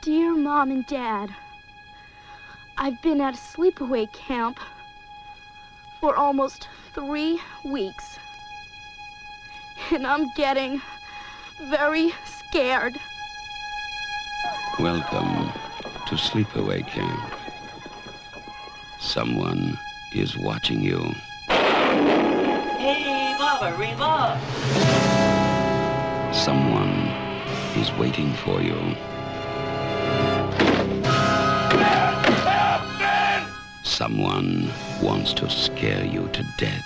Dear Mom and Dad, I've been at a sleepaway camp for almost three weeks. And I'm getting very scared. Welcome to Sleepaway Camp. Someone is watching you. Hey, Mama, Reba! Someone is waiting for you. Someone wants to scare you to death.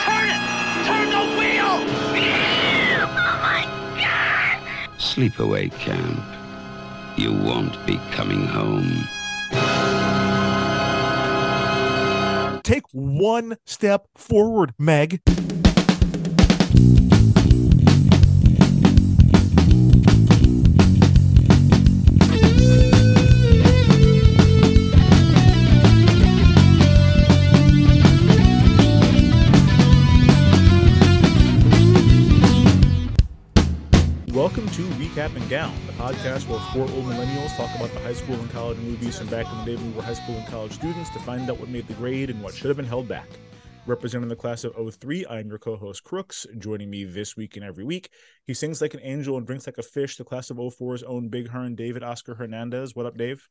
Turn it! Turn the wheel! Sleepaway Camp. You won't be coming home. Take one step forward, Meg. Down, the podcast where four old millennials talk about the high school and college movies from back in the day when we were high school and college students to find out what made the grade and what should have been held back. Representing the class of 03, I'm your co-host Crooks. Joining me this week and every week, he sings like an angel and drinks like a fish. The class of 04's own Big Hearn, David Oscar Hernandez. What up, Dave?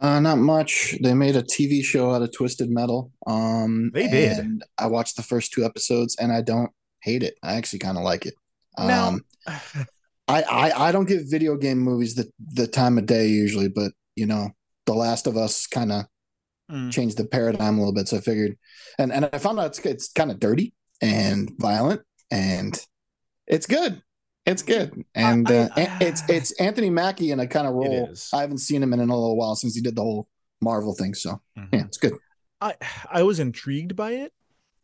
Uh, not much. They made a TV show out of Twisted Metal. Um, They did. and I watched the first two episodes, and I don't hate it. I actually kind of like it. Now- Um, I, I I don't give video game movies the the time of day usually, but you know, The Last of Us kind of Mm. changed the paradigm a little bit. So I figured, and and I found out it's it's kind of dirty and violent, and it's good. It's good, and I- uh, it's it's Anthony Mackie in a kind of role. I haven't seen him in a little while since he did the whole Marvel thing. So Mhm. yeah, it's good. I I was intrigued by it,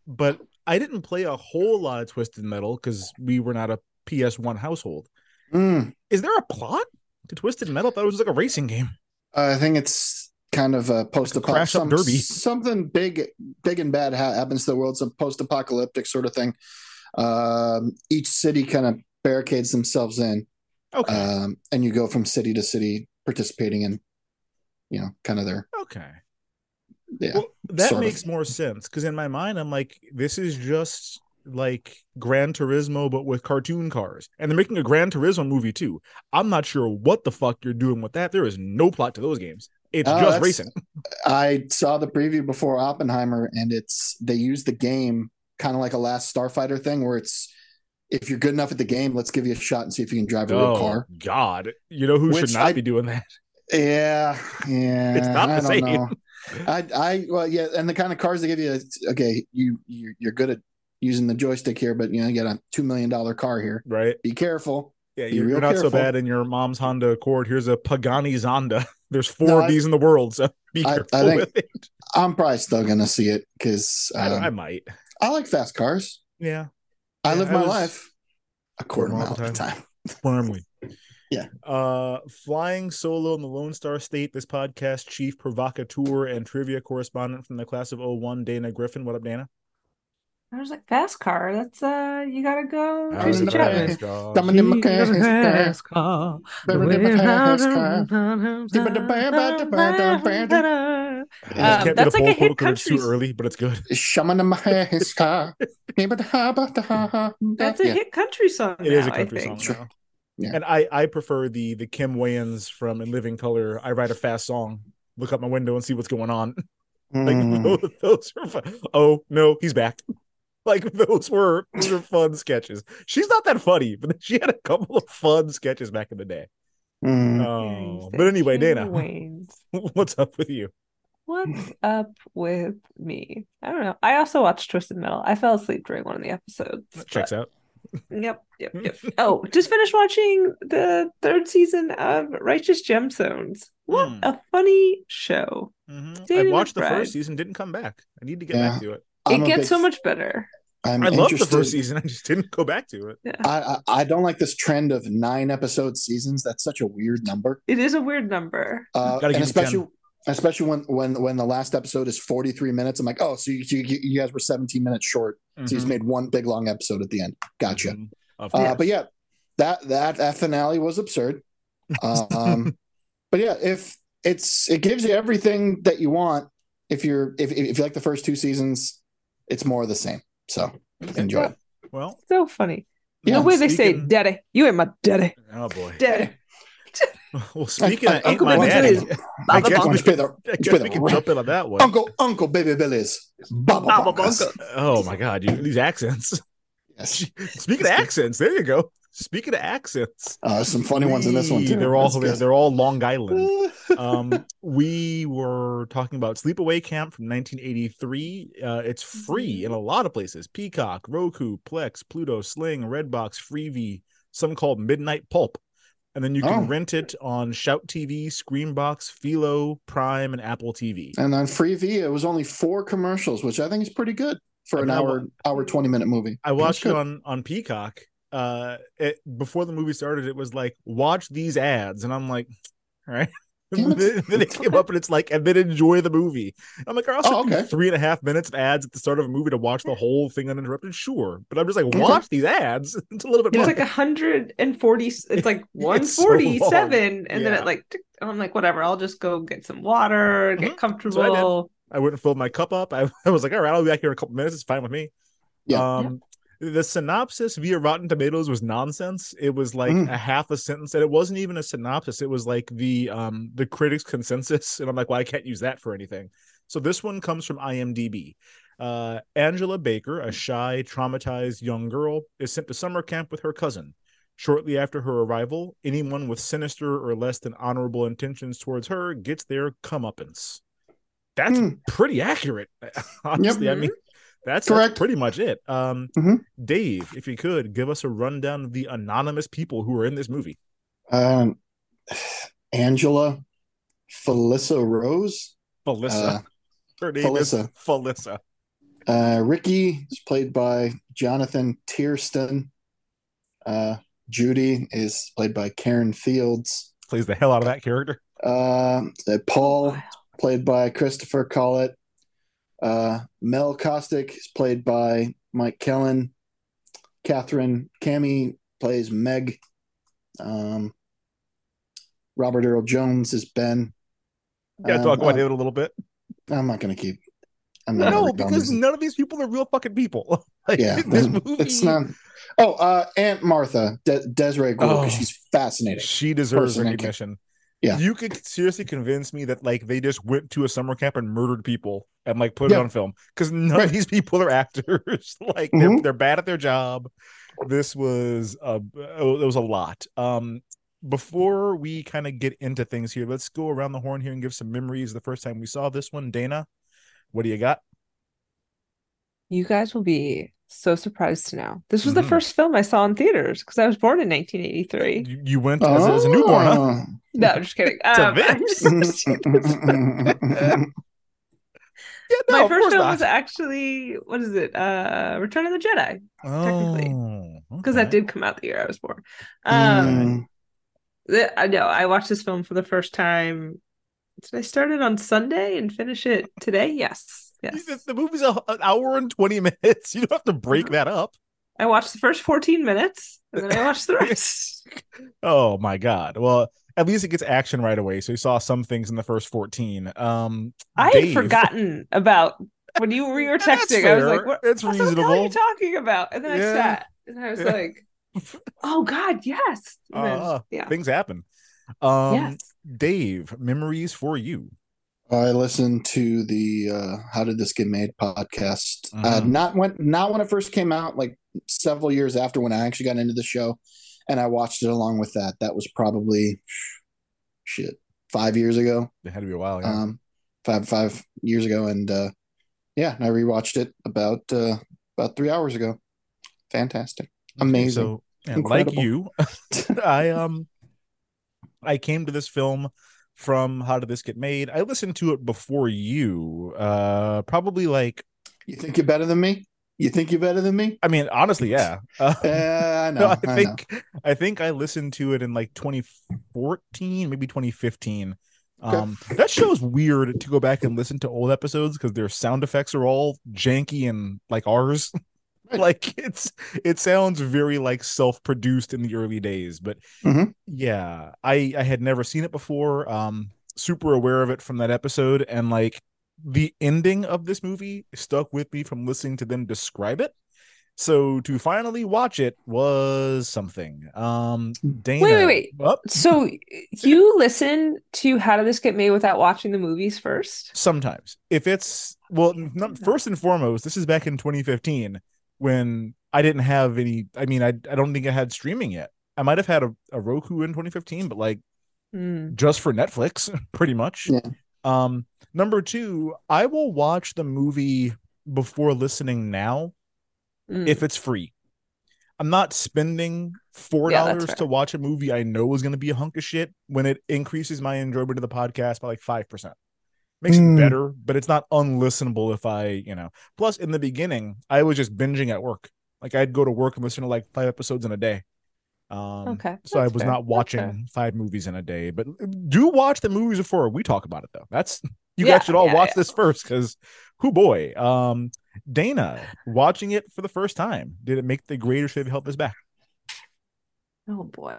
but I didn't play a whole lot of Twisted Metal because we were not a PS1 household. Mm, Is there a plot to Twisted Metal? I thought it was like a racing game. I think it's kind of a post crash up derby. Something big, big and bad happens to the world. Some post-apocalyptic sort of thing. Um, each city kind of barricades themselves in, Okay. um, and you go from city to city, participating in, you know, kind of their okay. yeah. Well, that sort of. makes more sense because in my mind, I'm like, this is just like Gran Turismo, but with cartoon cars, and they're making a Gran Turismo movie too. I'm not sure what the fuck you're doing with that. There is no plot to those games. It's Oh, just racing. I saw the preview before Oppenheimer, and it's they use the game kind of like a Last Starfighter thing, where it's if you're good enough at the game, let's give you a shot and see if you can drive a real Oh car. God, you know who Which should not I- be doing that? Yeah, yeah. It's not I the don't same. know. I, I, well, yeah, and the kind of cars they give you. Okay, you, you, you're good at using the joystick here, but you know, you got a two million dollar car here. Right? Be careful. Yeah, you're, you're not so bad in your mom's Honda Accord. Here's a Pagani Zonda. There's four No, of I- these in the world, so be I- I careful think- with it. I'm probably still gonna see it because I, I um, might. I like fast cars. Yeah, I Yeah, live I my was- life a quarter All mile the at a time. firmly. Yeah. Uh, flying solo in the Lone Star State. This podcast chief provocateur and trivia correspondent from the class of 01, Dana Griffin. What up, Dana? I was like, fast car. That's uh, you gotta go. How's Tracy it Chapman. fast Someone in my fast car. Baby, in my fast car. This Um, can't be that's like a hit quote 'cause it's too country- early, but it's good. Shaman in my fast car. That's a Yeah. hit country song. It is a now, I country song now. Yeah. And I I prefer the the Kim Wayans from In Living Color. I write a fast song, look out my window and see what's going on. Like Mm. those, those are fun. Oh no, he's back. Like those were those were fun sketches. She's not that funny, but she had a couple of fun sketches back in the day. Mm. Oh, Yeah, but anyway, Dana, Wayans. what's up with you? What's up with me? I don't know. I also watched Twisted Metal. I fell asleep during one of the episodes. That checks out. Yep, yep, yep. oh, just finished watching the third season of Righteous Gemstones. What Hmm. a funny show. Mhm. I watched the first season, didn't come back. I need to get Yeah. back to it. I'm it gets big so much better. I'm I loved the first season. I just didn't go back to it. Yeah. I, I I don't like this trend of nine episode seasons. That's such a weird number. It is a weird number. Uh, and give you especially especially when when when the last episode is 43 minutes. I'm like, oh, so you, you, you guys were 17 minutes short So he's made one big long episode at the end. Gotcha. Mhm. Uh, but yeah, that that that finale was absurd. Um, but yeah, if it's it gives you everything that you want. If you're if if you like the first two seasons, it's more of the same. So enjoy. it. well, So funny. Yeah, the way they say daddy. You ain't my daddy. Oh boy. Daddy. Well, speaking of I- ain't Uncle my Billy daddy, Billy's I guess, we Let's can, the- I guess pay we can jump in on that one. Uncle Uncle Baby Billy's Baba Baba Bunkus. Oh my god, you these accents. Yes. Speaking of accents, there you go. Speaking of accents, Uh, some funny ones in this one too. They're all they're, all Long Island. um, we were talking about Sleepaway Camp from 1983. Uh, it's free in a lot of places: Peacock, Roku, Plex, Pluto, Sling, Redbox, Freevee. Some called Midnight Pulp, and then you can Oh. rent it on Shout TV, Screambox, Philo, Prime, and Apple TV. And on Freevee, it was only four commercials, which I think is pretty good for I an mean, hour hour twenty minute movie. I watched it on on Peacock. Uh, it, before the movie started, it was like watch these ads, and I'm like, all right. Damn And it. then, then it came up and it's like, and then enjoy the movie. I'm like, I'll Oh, okay. three and a half minutes of ads at the start of a movie to watch the whole thing uninterrupted. Sure, but I'm just like, watch these ads. It's a little bit It's much. like a hundred and forty. It's like one It's so forty seven, and then it like tick- I'm like, whatever. I'll just go get some water, Mhm. get So I comfortable. I went and filled my cup up. I, I was like, all right, I'll be back here in a couple minutes. It's fine with me. Yeah. Um, the synopsis via Rotten Tomatoes was nonsense. It was like Mm. a half a sentence, and it wasn't even a synopsis. It was like the um the critics' consensus, and I'm like, well, I can't use that for anything. So this one comes from IMDb. Uh, Angela Baker, a shy, traumatized young girl, is sent to summer camp with her cousin. Shortly after her arrival, anyone with sinister or less than honorable intentions towards her gets their comeuppance. That's Hmm. pretty accurate. Honestly, I Mhm. mean, that's, that's Correct. pretty much it. Um, Mhm. Dave, if you could give us a rundown of the anonymous people who are in this movie. Um, Angela Felissa Rose. Felissa. Uh, Her name Felissa. is Felissa. Uh, Ricky is played by Jonathan Tierston. Uh, Judy is played by Karen Fields. Plays the hell out of that character. Uh, uh, Paul played by Christopher Collett. Uh, Mel Kostick is played by Mike Kellin. Katherine Kamhi plays Meg. Um, Robert Earl Jones is Ben. Gotta Um, talk about uh, him a little bit. I'm not going to keep. I'm not No, because none of these people are real fucking people. Like, yeah, this movie. it's not. Oh, uh, Aunt Martha, De- Desiree 'cause Oh. she's fascinating. She deserves recognition. Yeah. You could seriously convince me that like they just went to a summer camp and murdered people and like put it on film because none Right. of these people are actors. like they're Mhm. they're bad at their job. This was a oh, it was a lot. Um before we kind of get into things here, let's go around the horn here and give some memories the first time we saw this one. Dana, what do you got? You guys will be so surprised to know this was the Mhm. first film I saw in theaters because I was born in 1983. You, you went as, as a newborn, huh? Oh. No, I'm just kidding. Um, this. I'm just- Yeah, no, my first film not. was actually what is it? Uh, Return of the Jedi technically. Oh, because that did come out the year I was born. Um, Mm, the- I know I watched this film for the first time. Did I start it on Sunday and finish it today? Yes, yes. The, the movie's a, an hour and 20 minutes. You don't have to break that up. I watched the first 14 minutes and then I watched the rest. Oh my god. Well, at least it gets action right away. So you saw some things in the first 14. Um I had forgotten about when you were, texting. I was like. "What? It's what the hell are you talking about?" And then Yeah. I sat and I was Yeah. like, "Oh God, yes." Then, Uh, yeah. Things happen. Um yes. Dave, memories for you. I listened to the uh, "How Did This Get Made" podcast. Uh, Mhm. not when not when it first came out, like several years after when I actually got into the show, and I watched it along with that. That was probably shit five years ago. It had to be a while, yeah. Um, five five years ago, and uh, yeah, I rewatched it about uh, about three hours ago. Fantastic, amazing. So, and like you, I um I came to this film from How Did This Get Made? I listened to it before you. Uh probably like You think you're better than me? You think you're better than me? I mean, honestly, yeah. Uh, I know. no, I I know. think I think I listened to it in like 2014, maybe 2015. Okay. Um, that show's weird to go back and listen to old episodes because their sound effects are all janky and like ours. like it's it sounds very like self-produced in the early days but Mhm. yeah i i had never seen it before um super aware of it from that episode and like the ending of this movie stuck with me from listening to them describe it so to finally watch it was something um dana wait, wait. Oh, So you listen to How Did This Get Made without watching the movies first? sometimes if it's well first and foremost this is back in 2015 when i didn't have any i mean i, I don't think i had streaming yet i might have had a, a roku in 2015 but like Mm. just for netflix pretty much Yeah. um number two i will watch the movie before listening now Mm. if it's free i'm not spending four dollars fair. to watch a movie i know is going to be a hunk of shit when it increases my enjoyment of the podcast by like five percent makes Hmm. it better but it's not unlistenable if i you know plus in the beginning i was just binging at work like i'd go to work and listen to like five episodes in a day um Okay, so i was fair, not watching five movies in a day but do watch the movies before we talk about it though that's you Yeah, guys should all yeah, watch yeah. this first because who boy um dana watching it for the first time did it make the grade or should it help us back Oh boy.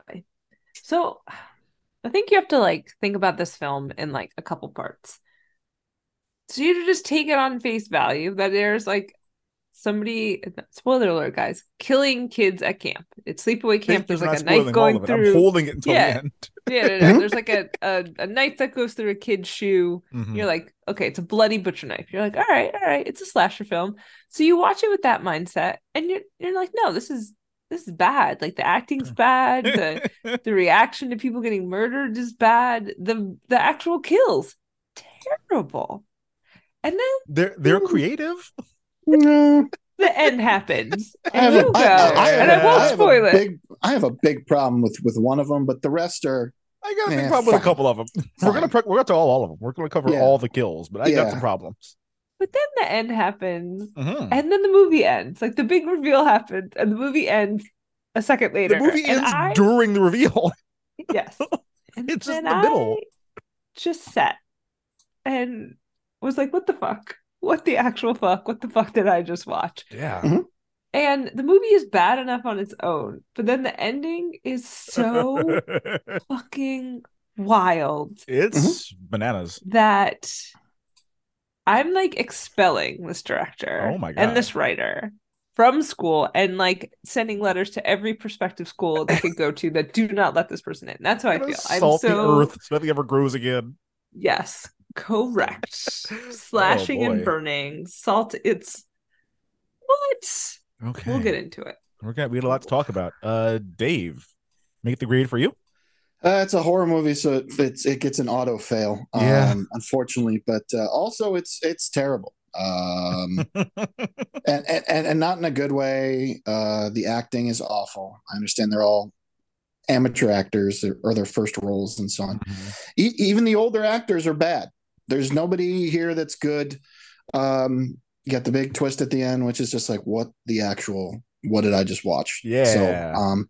So I think you have to like think about this film in like a couple parts. So you just take it on face value that there's like somebody spoiler alert guys killing kids at camp. It's sleepaway camp. Thank There's like a knife going it. i'm through holding it until Yeah. the end yeah, no, no, there's like a, a a knife that goes through a kid's shoe. Mhm. You're like, okay, it's a bloody butcher knife. You're like, all right, all right, it's a slasher film. So you watch it with that mindset, and you're you're like, no, this is this is bad. Like the acting's bad. The the reaction to people getting murdered is bad. The the actual kills terrible. And then they're they're Ooh. creative No. the end happens. I have a- I- I- won't have spoil it. big- I have a big problem with with one of them, but the rest are I got a big Yeah, problem with a couple of them. We're gonna pre- we're gonna to all, all of them. We're gonna cover Yeah. all the kills, but I got some problems. But then the end happens. Mhm. And then the movie ends. Like the big reveal happens, and the movie ends a second later. The movie ends I- during the reveal. Yes. And It's just in the middle. I just set, and was like, what the fuck? What the actual fuck? What the fuck did I just watch? Yeah. Mm-hmm. And the movie is bad enough on its own, but then the ending is so fucking wild it's mm-hmm. bananas. that I'm like expelling this director Oh my God. and this writer from school and like sending letters to every prospective school they could go to that do not let this person in. That's how I Gonna feel. I'm Salt the earth so nothing ever grows again. yes, correct. Slashing Oh, and burning, salt. It's what? Okay. We'll get into it. We're gonna we had a lot to talk about. Uh Dave, make the grade for you. Uh, it's a horror movie, so it, it's it gets an auto fail. Yeah. Um, unfortunately, but uh, also it's it's terrible. Um, and, and and and not in a good way. Uh, the acting is awful. I understand they're all amateur actors or, or their first roles and so on. E- even the older actors are bad. There's nobody here that's good. Um, you got the big twist at the end, which is just like, what the actual? What did I just watch? Yeah. So, um,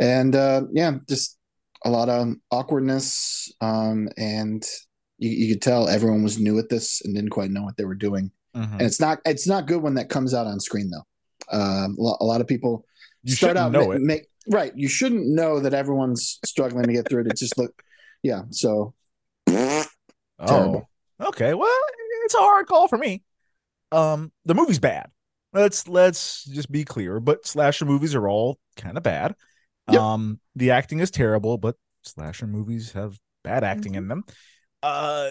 and uh, yeah, just a lot of awkwardness. Um, and you, you could tell everyone was new at this and didn't quite know what they were doing. Mhm. And it's not it's not good when that comes out on screen though. Um, a, lot, a lot of people You start out know ma- it. make- right. You shouldn't know that everyone's struggling to get through it. It just look, yeah. So terrible. Oh, okay. Well, it's a hard call for me. Um, the movie's bad. Let's let's just be clear. But slasher movies are all kind of bad. Yep. Um, the acting is terrible, but slasher movies have bad acting in them. Uh,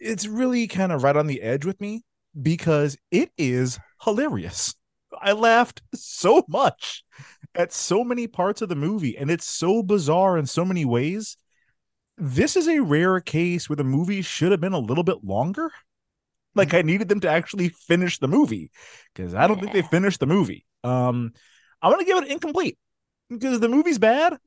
it's really kind of right on the edge with me because it is hilarious. I laughed so much at so many parts of the movie, and it's so bizarre in so many ways this is a rare case where the movie should have been a little bit longer. Like I needed them to actually finish the movie because I don't think they finished the movie. Um, I want to give it incomplete because the movie's bad.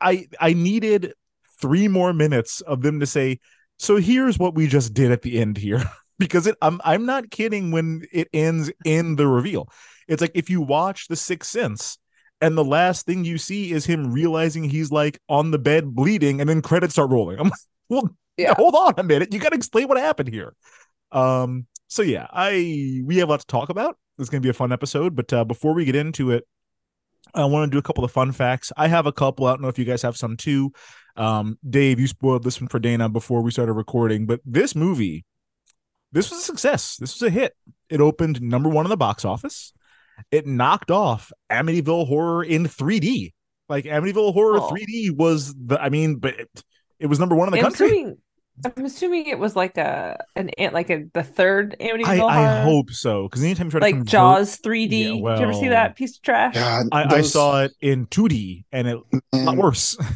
I I needed three more minutes of them to say, so here's what we just did at the end here. because it I'm I'm not kidding when it ends in the reveal. It's like if you watch The Sixth Sense and the last thing you see is him realizing he's like on the bed bleeding and then credits start rolling. I'm like, well, Yeah. hold on a minute. You got to explain what happened here. Um, so yeah, I we have a lot to talk about. It's going to be a fun episode. But uh, before we get into it, I want to do a couple of fun facts. I have a couple. I don't know if you guys have some too. Um, Dave, you spoiled this one for Dana before we started recording, but this movie, this was a success. This was a hit. It opened number one in the box office. It knocked off Amityville Horror in 3D. Like Amityville Horror Oh. 3D was the. I mean, but it, it was number one in the I'm country. assuming, I'm assuming it was like a an like a the third I, Amityville I horror, hope so because anytime you try to like convert- Jaws 3D. Yeah, Did you ever see that piece of trash? God, I, I saw it in 2D and it a lot worse.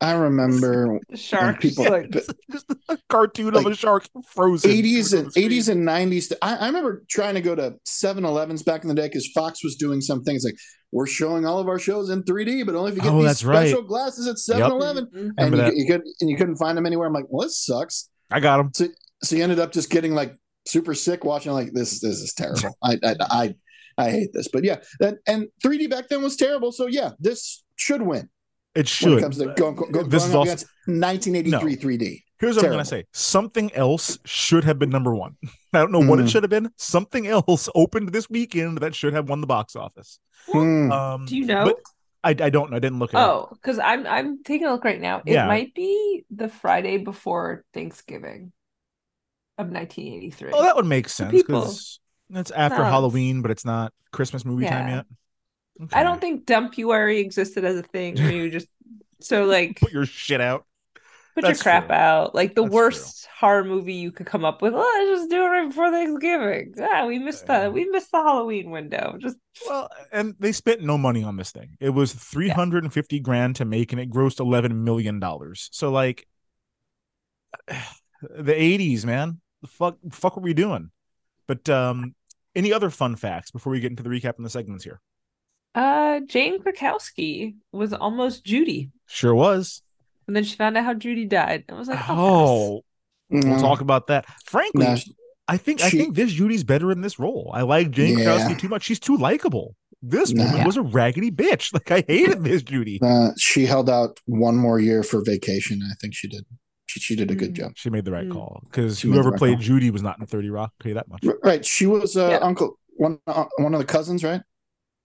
I remember The shark. people- just like, but- Just a cartoon of Like, a shark frozen. 80s and 80s and 90s. I, I remember trying to go to 7-Elevens back in the day because Fox was doing some things like we're showing all of our shows in 3D, but only if you get Oh, these that's right. special glasses at 7-Eleven. Mhm. And you, you could and you couldn't find them anywhere. I'm like, well, this sucks. I got them. So you ended up just getting like super sick watching. Like this, this is terrible. I, I, I, I hate this. But yeah, and, and 3D back then was terrible. So yeah, this should win It when should. it comes to going, going, This is up also- against 1983 3D. Here's what I'm gonna say. Something else should have been number one. I don't know what it Mhm. should have been. Something else opened this weekend that should have won the box office. Hmm. Um, Do you know? But I, I don't know. I didn't look at it. Oh, because I'm I'm taking a look right now. It Yeah. might be the Friday before Thanksgiving of 1983. Oh, that would make sense people. because it's after No, Halloween, but it's not Christmas movie time Yeah. Yet. I don't think Dumpuary existed as a thing where you just so like put your shit out. put your crap true. out. Like the That's worst horror movie you could come up with. Oh, let's just do it right before Thanksgiving. Yeah, we missed Yeah. the we missed the Halloween window. Just Well, and they spent no money on this thing. It was 350 grand to make and it grossed 11 million dollars. So like the 80s, man. The fuck fuck what were we doing? But um any other fun facts before we get into the recap and the segments here? Uh Jane Krakowski was almost Judy. Sure was. And then she found out how Judy died. I was like, oh, Oh, we'll No. talk about that. Frankly, No, I think I think this Judy's better in this role. I like Jane Yeah. Krakowski too much. She's too likable. This Nah. woman was a raggedy bitch. Like I hated this Judy. Uh, she held out one more year for vacation. I think she did. She, she did a good Mm. job. She made the right Mm. call because She made the whoever right played call. Judy was not in Thirty Rock. I'll tell you that much. Right. She was uh, Yeah. Uncle one uh, one of the cousins, right?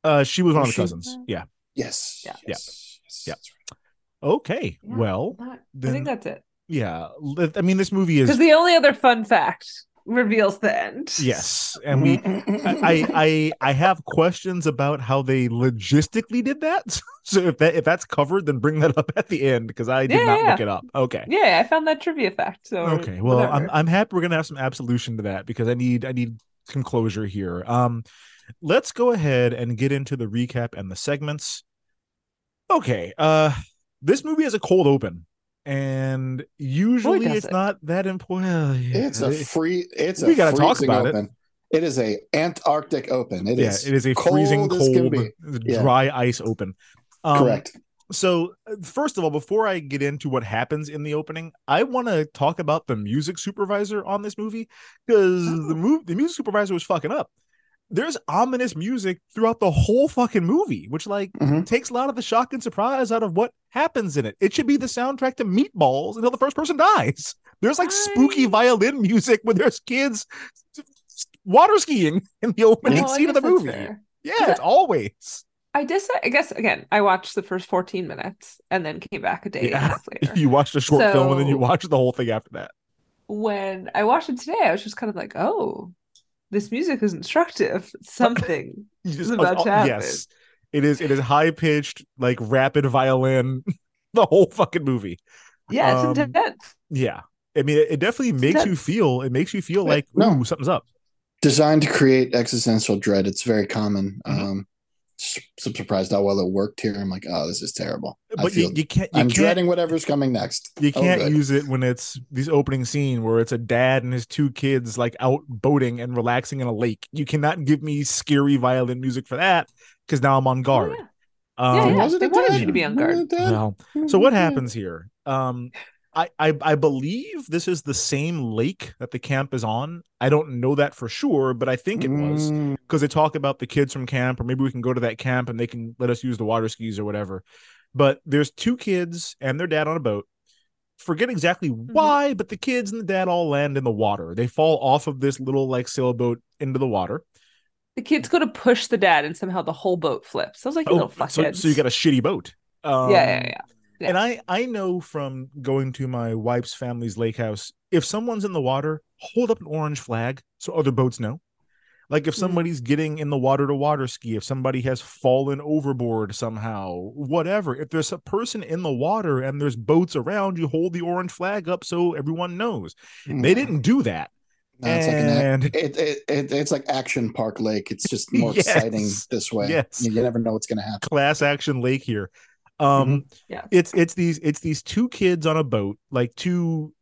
Uh, she was one of the Was she? cousins. Yeah. Yes. Yeah. Yes. yes, Yeah. Okay. Yeah, Well, not- I think that's it. yeah. I mean, this movie is Because the only other fun fact reveals the end. yes, and we. I, I I have questions about how they logistically did that. So if that if that's covered, then bring that up at the end because I did Yeah, not yeah. look it up. Okay. Yeah, I found that trivia fact. So Okay. Well, I'm. I'm happy we're gonna have some absolution to that because I need I need some closure here. Um, let's go ahead and get into the recap and the segments. Okay. Uh, this movie has a cold open, and usually it's it. not that important. It's a free. It's a We gotta talk freezing about it. open. It is a Antarctic open. It yeah, is. it is a cold freezing cold, be. Yeah. dry ice open. Um, Correct. So, uh, first of all, before I get into what happens in the opening, I want to talk about the music supervisor on this movie because Oh. the move the music supervisor was fucking up. There's ominous music throughout the whole fucking movie, which like Mhm. takes a lot of the shock and surprise out of what happens in it. It should be the soundtrack to Meatballs until the first person dies. There's like spooky violin music when there's kids water skiing in the opening Oh, scene of the movie. fair. Yeah, it's always. I just, I guess, again, I watched the first 14 minutes and then came back a day and a Yeah. half later. You watched a short film and then you watched the whole thing after that. when I watched it today, I was just kind of like, oh, this music is instructive. Something. Is about to happen. yes, it is. It is high pitched, like rapid violin. the whole fucking movie. Yeah, it's Um, intense. Yeah, I mean, it, it definitely makes you feel. It makes you feel Yeah, like no. ooh, something's up. Designed to create existential dread. It's very common. Mhm. Um, s- I'm surprised how well it worked here. I'm like, oh, this is terrible. But you, feel- you can't. You I'm can't. dreading whatever's coming next. You Oh, can't good. use it when it's this opening scene where it's a dad and his two kids like out boating and relaxing in a lake. You cannot give me scary violin music for that because now I'm on Oh, guard. yeah. Um, Yeah, yeah. Was it they wanted you to be on guard. a dad? Well, so what happens here? Um, I, I I believe this is the same lake that the camp is on. I don't know that for sure, but I think it was Mm, because they talk about the kids from camp, or maybe we can go to that camp and they can let us use the water skis or whatever. But there's two kids and their dad on a boat. Forget exactly why, but the kids and the dad all land in the water. They fall off of this little like sailboat into the water. the kids go to push the dad, and somehow the whole boat flips. I was like, you Oh, little so, so you got a shitty boat. Um, yeah, yeah, yeah. Yeah. And I I know from going to my wife's family's lake house, if someone's in the water, hold up an orange flag so other boats know. Like if Mhm. somebody's getting in the water to water ski, if somebody has fallen overboard somehow, whatever. If there's a person in the water and there's boats around, you hold the orange flag up so everyone knows. They didn't do that. No, it's like an and it, it, it it's like Action Park Lake. It's just more exciting this way. Yes. You, you never know what's going to happen. class action lake here. Um Yeah. it's it's these it's these two kids on a boat, like two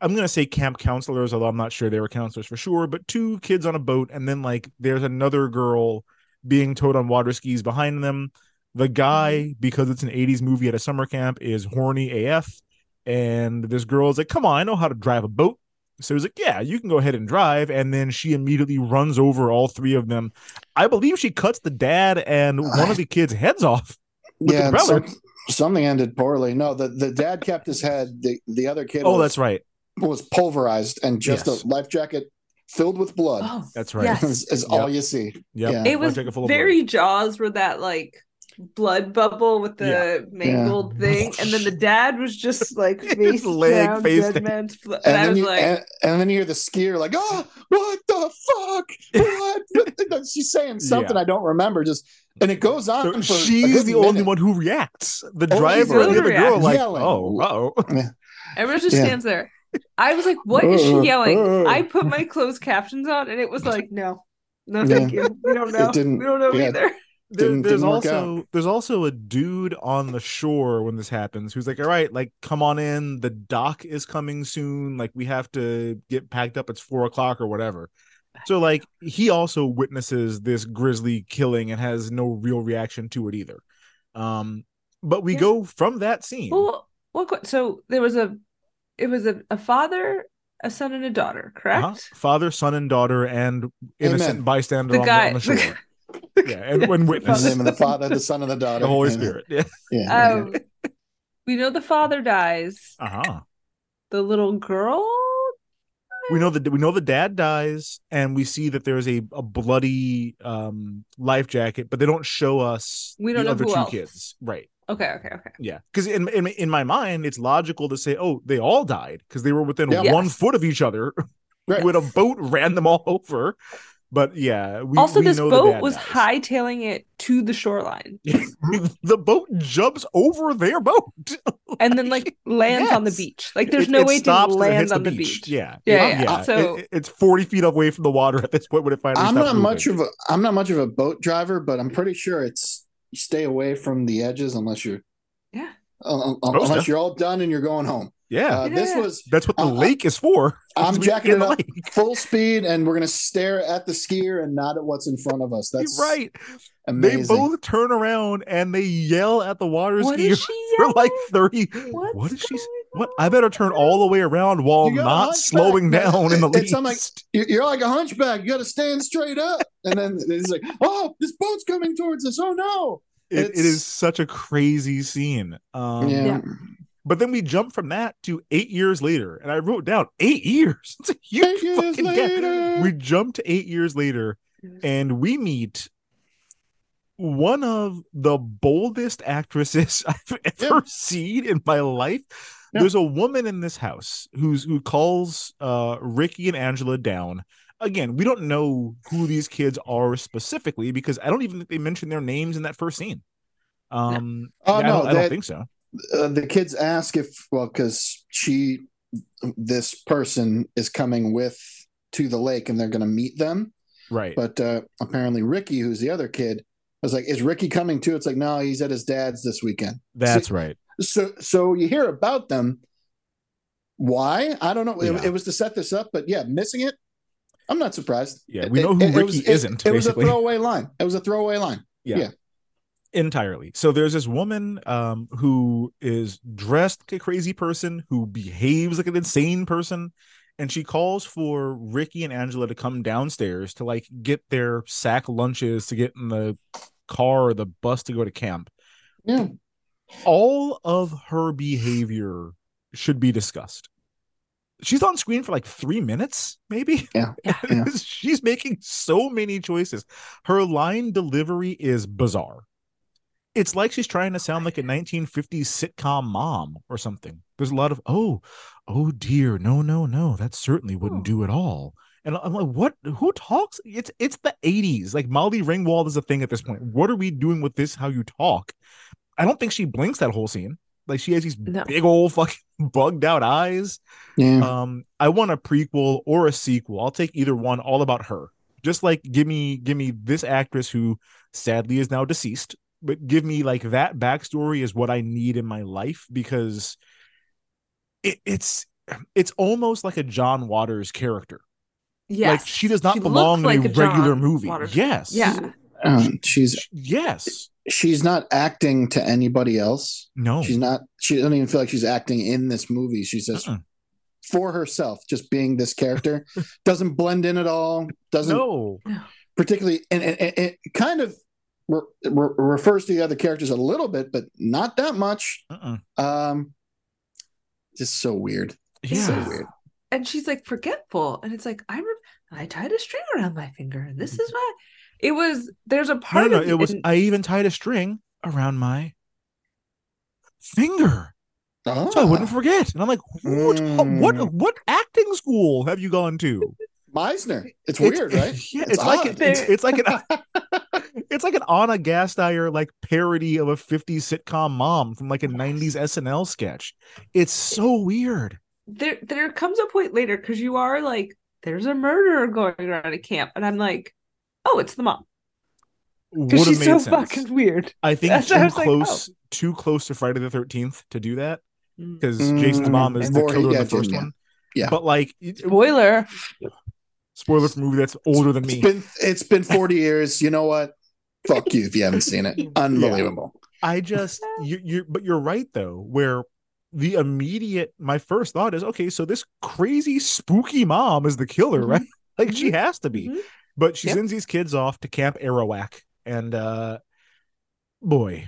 I'm gonna say camp counselors, although I'm not sure they were counselors for sure, but two kids on a boat, and then like there's another girl being towed on water skis behind them. The guy, because it's an 80s movie at a summer camp, is horny AF. And this girl is like, Come on, I know how to drive a boat. So he's like, Yeah, you can go ahead and drive. And then she immediately runs over all three of them. I believe she cuts the dad and one of the kids' heads off. With the yeah, some- something ended poorly. No, the, the dad kept his head. The the other kid Oh, was, that's right. was pulverized and just Yes. a life jacket filled with blood Oh, That's right. Yes. is, is all you see. Yep. Yeah. it was jacket full of very Jaws where that like blood bubble with the Yeah. mangled thing, and then the dad was just like face leg down, face dead down. man's fl- and, And I then, was you, like, and, and then you hear the skier like, oh, what the fuck? What? She's saying something Yeah. I don't remember. Just and it goes on. So for a she's good the only one who reacts. The Oh, driver and the the other girl, like, yelling. oh, oh, everyone just Yeah. stands there. I was like, what is she Uh, yelling? uh. I put my closed captions on, and it was like, no, no, thank Yeah. you. We don't know. didn't- we don't know yeah. either. There- Didn't- there's didn't work also there's also a dude on the shore when this happens who's like, all right, like come on in. The dock is coming soon. Like we have to get packed up. It's four o'clock or whatever. So like he also witnesses this grisly killing and has no real reaction to it either. Um, but we Yeah. go from that scene. Well, what? So there was a, it was a, a father, a son, and a daughter. Correct. Uh-huh. Father, son, and daughter, and innocent Amen. bystander The on, guy- the, on the the- shore. yeah, and when witness the name of the Father, the Son, and the Daughter. the Holy Yeah. Spirit. Yeah. Yeah. Um, we know the father dies. Uh huh. The little girl. we know that we know the dad dies and we see that there's a, a bloody um life jacket but they don't show us We don't the know other two else. kids right Okay. Okay. Okay. yeah because in, in in my mind it's logical to say oh they all died because they were within Yeah. one Yes. foot of each other Right. when a boat ran them all over but yeah we, also, we this know boat was dies. hightailing it to the shoreline, the boat jumps over their boat and then like lands on the beach. Like, there's It- no it way to stops and land on the beach. yeah Yeah, yeah. yeah So- It- it's 40 feet away from the water at this point when it finally I'm not moving. much of a I'm not much of a boat driver, but I'm pretty sure it's you stay away from the edges unless you're Yeah. uh, unless you're all done and you're going home. Yeah Uh, This was That's what the Uh, lake is for. I'm jacking it the up lake. full speed, and we're gonna stare at the skier and not at what's in front of us. That's right. Amazing. They both turn around and they yell at the water What skier she for like yelling? 30. What's what is she? going What? I better turn all the way around while You got a not slowing down in the lake. It's- I'm like, You- You're like a hunchback. You got to stand straight up. And then it's like, oh, this boat's coming towards us. Oh no. It, it it's- such a crazy scene. Um, yeah. But then we jump from that to eight years later, and I wrote down eight years. It's a huge Eight fucking gap. We jump to eight years later, and we meet one of the boldest actresses I've ever Yeah. seen in my life. Yeah. There's a woman in this house who's who calls uh Ricky and Angela down. Again, we don't know who these kids are specifically because I don't even think they mention their names in that first scene. Um, Oh, I, I don't think so. Uh, the kids ask if, well, because she, this person is coming with to the lake and they're going to meet them. Right. But uh, apparently, Ricky, who's the other kid, was like, "Is Ricky coming too?" It's like, no, he's at his dad's this weekend. That's right. So, so you hear about them. Why? I don't know. It, Yeah. it was to set this up, but yeah, missing it. I'm not surprised. Yeah, we know who it- it Ricky was- it- isn't, It, was a throwaway line. It was a throwaway line. yeah. yeah. Entirely so there's this woman um who is dressed like a crazy person who behaves like an insane person and she calls for ricky and angela to come downstairs to like get their sack lunches to get in the car or the bus to go to camp Yeah. all of her behavior should be discussed she's on screen for like three minutes, maybe. Yeah. Yeah. she's making so many choices. Her line delivery is bizarre. It's like she's trying to sound like a 1950s sitcom mom or something. There's a lot of oh, oh dear, no, no, no, that certainly wouldn't Oh. do at all. And I'm like, what? Who talks? It's it's the 80s. Like Molly Ringwald is a thing at this point. What are we doing with this? How you talk? I don't think she blinks that whole scene. Like she has these No. big old fucking bugged out eyes. Yeah. Um, I want a prequel or a sequel. I'll take either one. All about her. Just like give me give me this actress who sadly is now deceased, but give me like that backstory is what I need in my life because it, it's it's almost like a John Waters character. Yes. Like she does not She belong in like a a John regular movie. Waters- Yes. Yeah. Um, she's Yes. she's not acting to anybody else. No. She's not. She doesn't even feel like she's acting in this movie. She's just Uh-uh. for herself, just being this character. doesn't blend in at all. Doesn't No. particularly, and, and, and it kind of re- re- refers to the other characters a little bit, but not that much. Uh-uh. Um, just so weird. Yeah. So weird. and she's like forgetful and it's like i re- i tied a string around my finger and this is why it was there's a part no, no. of It was and- I even tied a string around my finger. Oh, so I wouldn't forget. And I'm like, what, Mm. what, what acting school have you gone to? Meisner. It's It's- weird, right? Yeah, it's, like odd. it, it's, it's like an it's like an Anna Gasteyer like parody of a 50s sitcom mom from like a 90s SNL sketch. It's so weird. there there comes a point later because you are like there's a murderer going around a camp and i'm like oh it's the mom because Would she's so sense. fucking weird I think That's too what I was like, oh. close, too close to Friday the 13th to do that Mm. because Mm, Jason's mom is the before he killer in the got Jim, first yeah. one. Yeah. But like, spoiler spoiler for a movie that's older than It's me. been it's been 40 years. You know what? Fuck you if you haven't seen it. Unbelievable. I just you you but you're right though, where the immediate my first thought is okay, so this crazy spooky mom is the killer, Mhm. right? Like she has to be. Mhm. But she Yep. sends these kids off to Camp Arawak, and uh boy,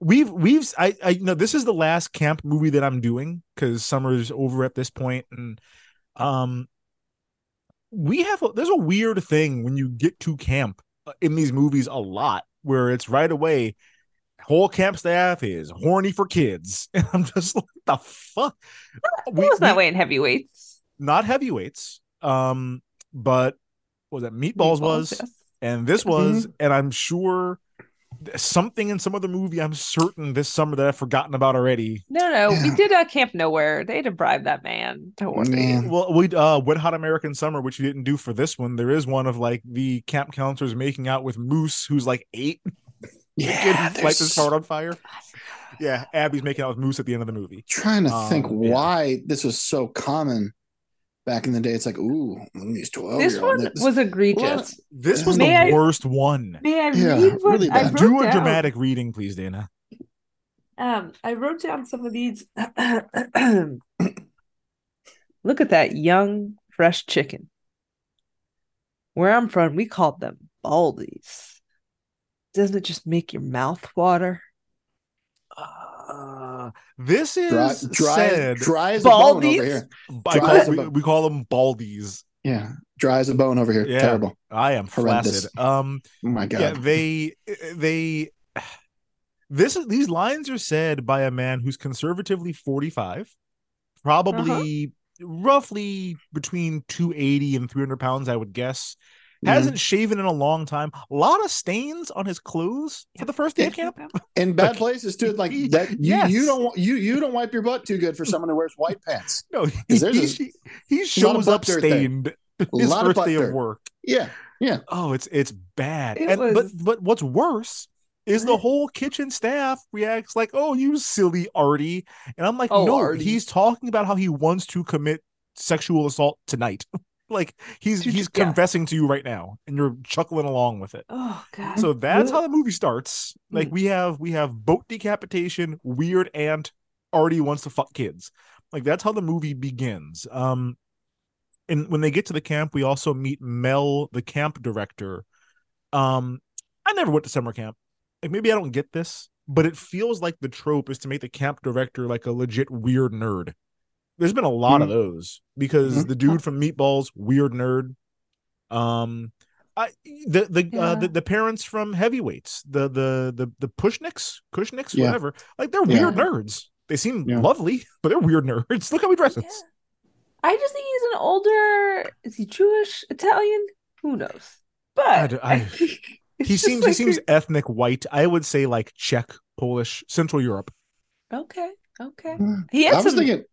we've we've I I you know this is the last camp movie that I'm doing because summer's over at this point, and um we have a, there's a weird thing when you get to camp in these movies a lot where it's right away whole camp staff is horny for kids. And i'm just like the fuck? It was that way in heavyweights. Not heavyweights um but what was that? Meatballs, was yes. and this was and i'm sure something in some other movie i'm certain this summer that i've forgotten about already. No no we Yeah. did uh, camp nowhere. They had to bribe that man. Don't worry. Man. well we uh wet hot american summer which we didn't do for this one. There is one of like the camp counselors making out with moose who's like eight. Yeah. Kid lights his there's- car on fire. Yeah abby's making out with moose at the end of the movie. Trying to think Um, yeah. why this was so common back in the day. It's like, ooh, these 12 this one olds. was egregious this was May the I- worst one may i Yeah, read what really I wrote do a down? dramatic reading please dana Um, I wrote down some of these. Look at that young, fresh chicken. Where I'm from, we called them baldies. Doesn't it just make your mouth water? This is dry, said. dry as a bone over Baldies? here. I call, we, we call them baldies. Yeah. Dry as a bone over here. Yeah. Terrible. I am Horrendous. flaccid. Um, Oh my God. yeah, they they this is these lines are said by a man who's conservatively 45, probably roughly between 280 and 300 pounds, I would guess. Hasn't mm. shaven in a long time. A lot of stains on his clothes for the first day of camp. in bad places too. Like that, you, Yes. you don't you you don't wipe your butt too good for someone who wears white pants. No, he, Is there he, this- he, he shows up dirt there. stained A his lot of first butt day of work. Yeah, yeah. Oh, it's it's bad. It and but but what's worse is the whole kitchen staff reacts like, "Oh, you silly Artie," and I'm like, Oh, "No, Artie. he's talking about how he wants to commit sexual assault tonight. like he's he's yeah. confessing to you right now, and you're chuckling along with it." Oh god. So that's how the movie starts. Like we have we have boat decapitation, weird aunt, Artie wants to fuck kids. Like that's how the movie begins. Um and when they get to the camp, we also meet Mel, the camp director. Um I never went to summer camp. Like maybe I don't get this, but it feels like the trope is to make the camp director like a legit weird nerd. There's been a lot of Mhm. those because Mhm. the dude from Meatballs, weird nerd. Um, I the the uh, the, the parents from Heavyweights, the the the the Pushnicks, Kushnicks, Yeah. whatever. Like they're Yeah. weird nerds. They seem Yeah. lovely, but they're weird nerds. Look how he dresses. Yeah. I just think he's an older. Is he Jewish, Italian? Who knows? But I I, d- I- think it's He seems like he seems a- ethnic white. I would say like Czech, Polish, Central Europe. okay. Okay. Mm. He had I was some. thinking,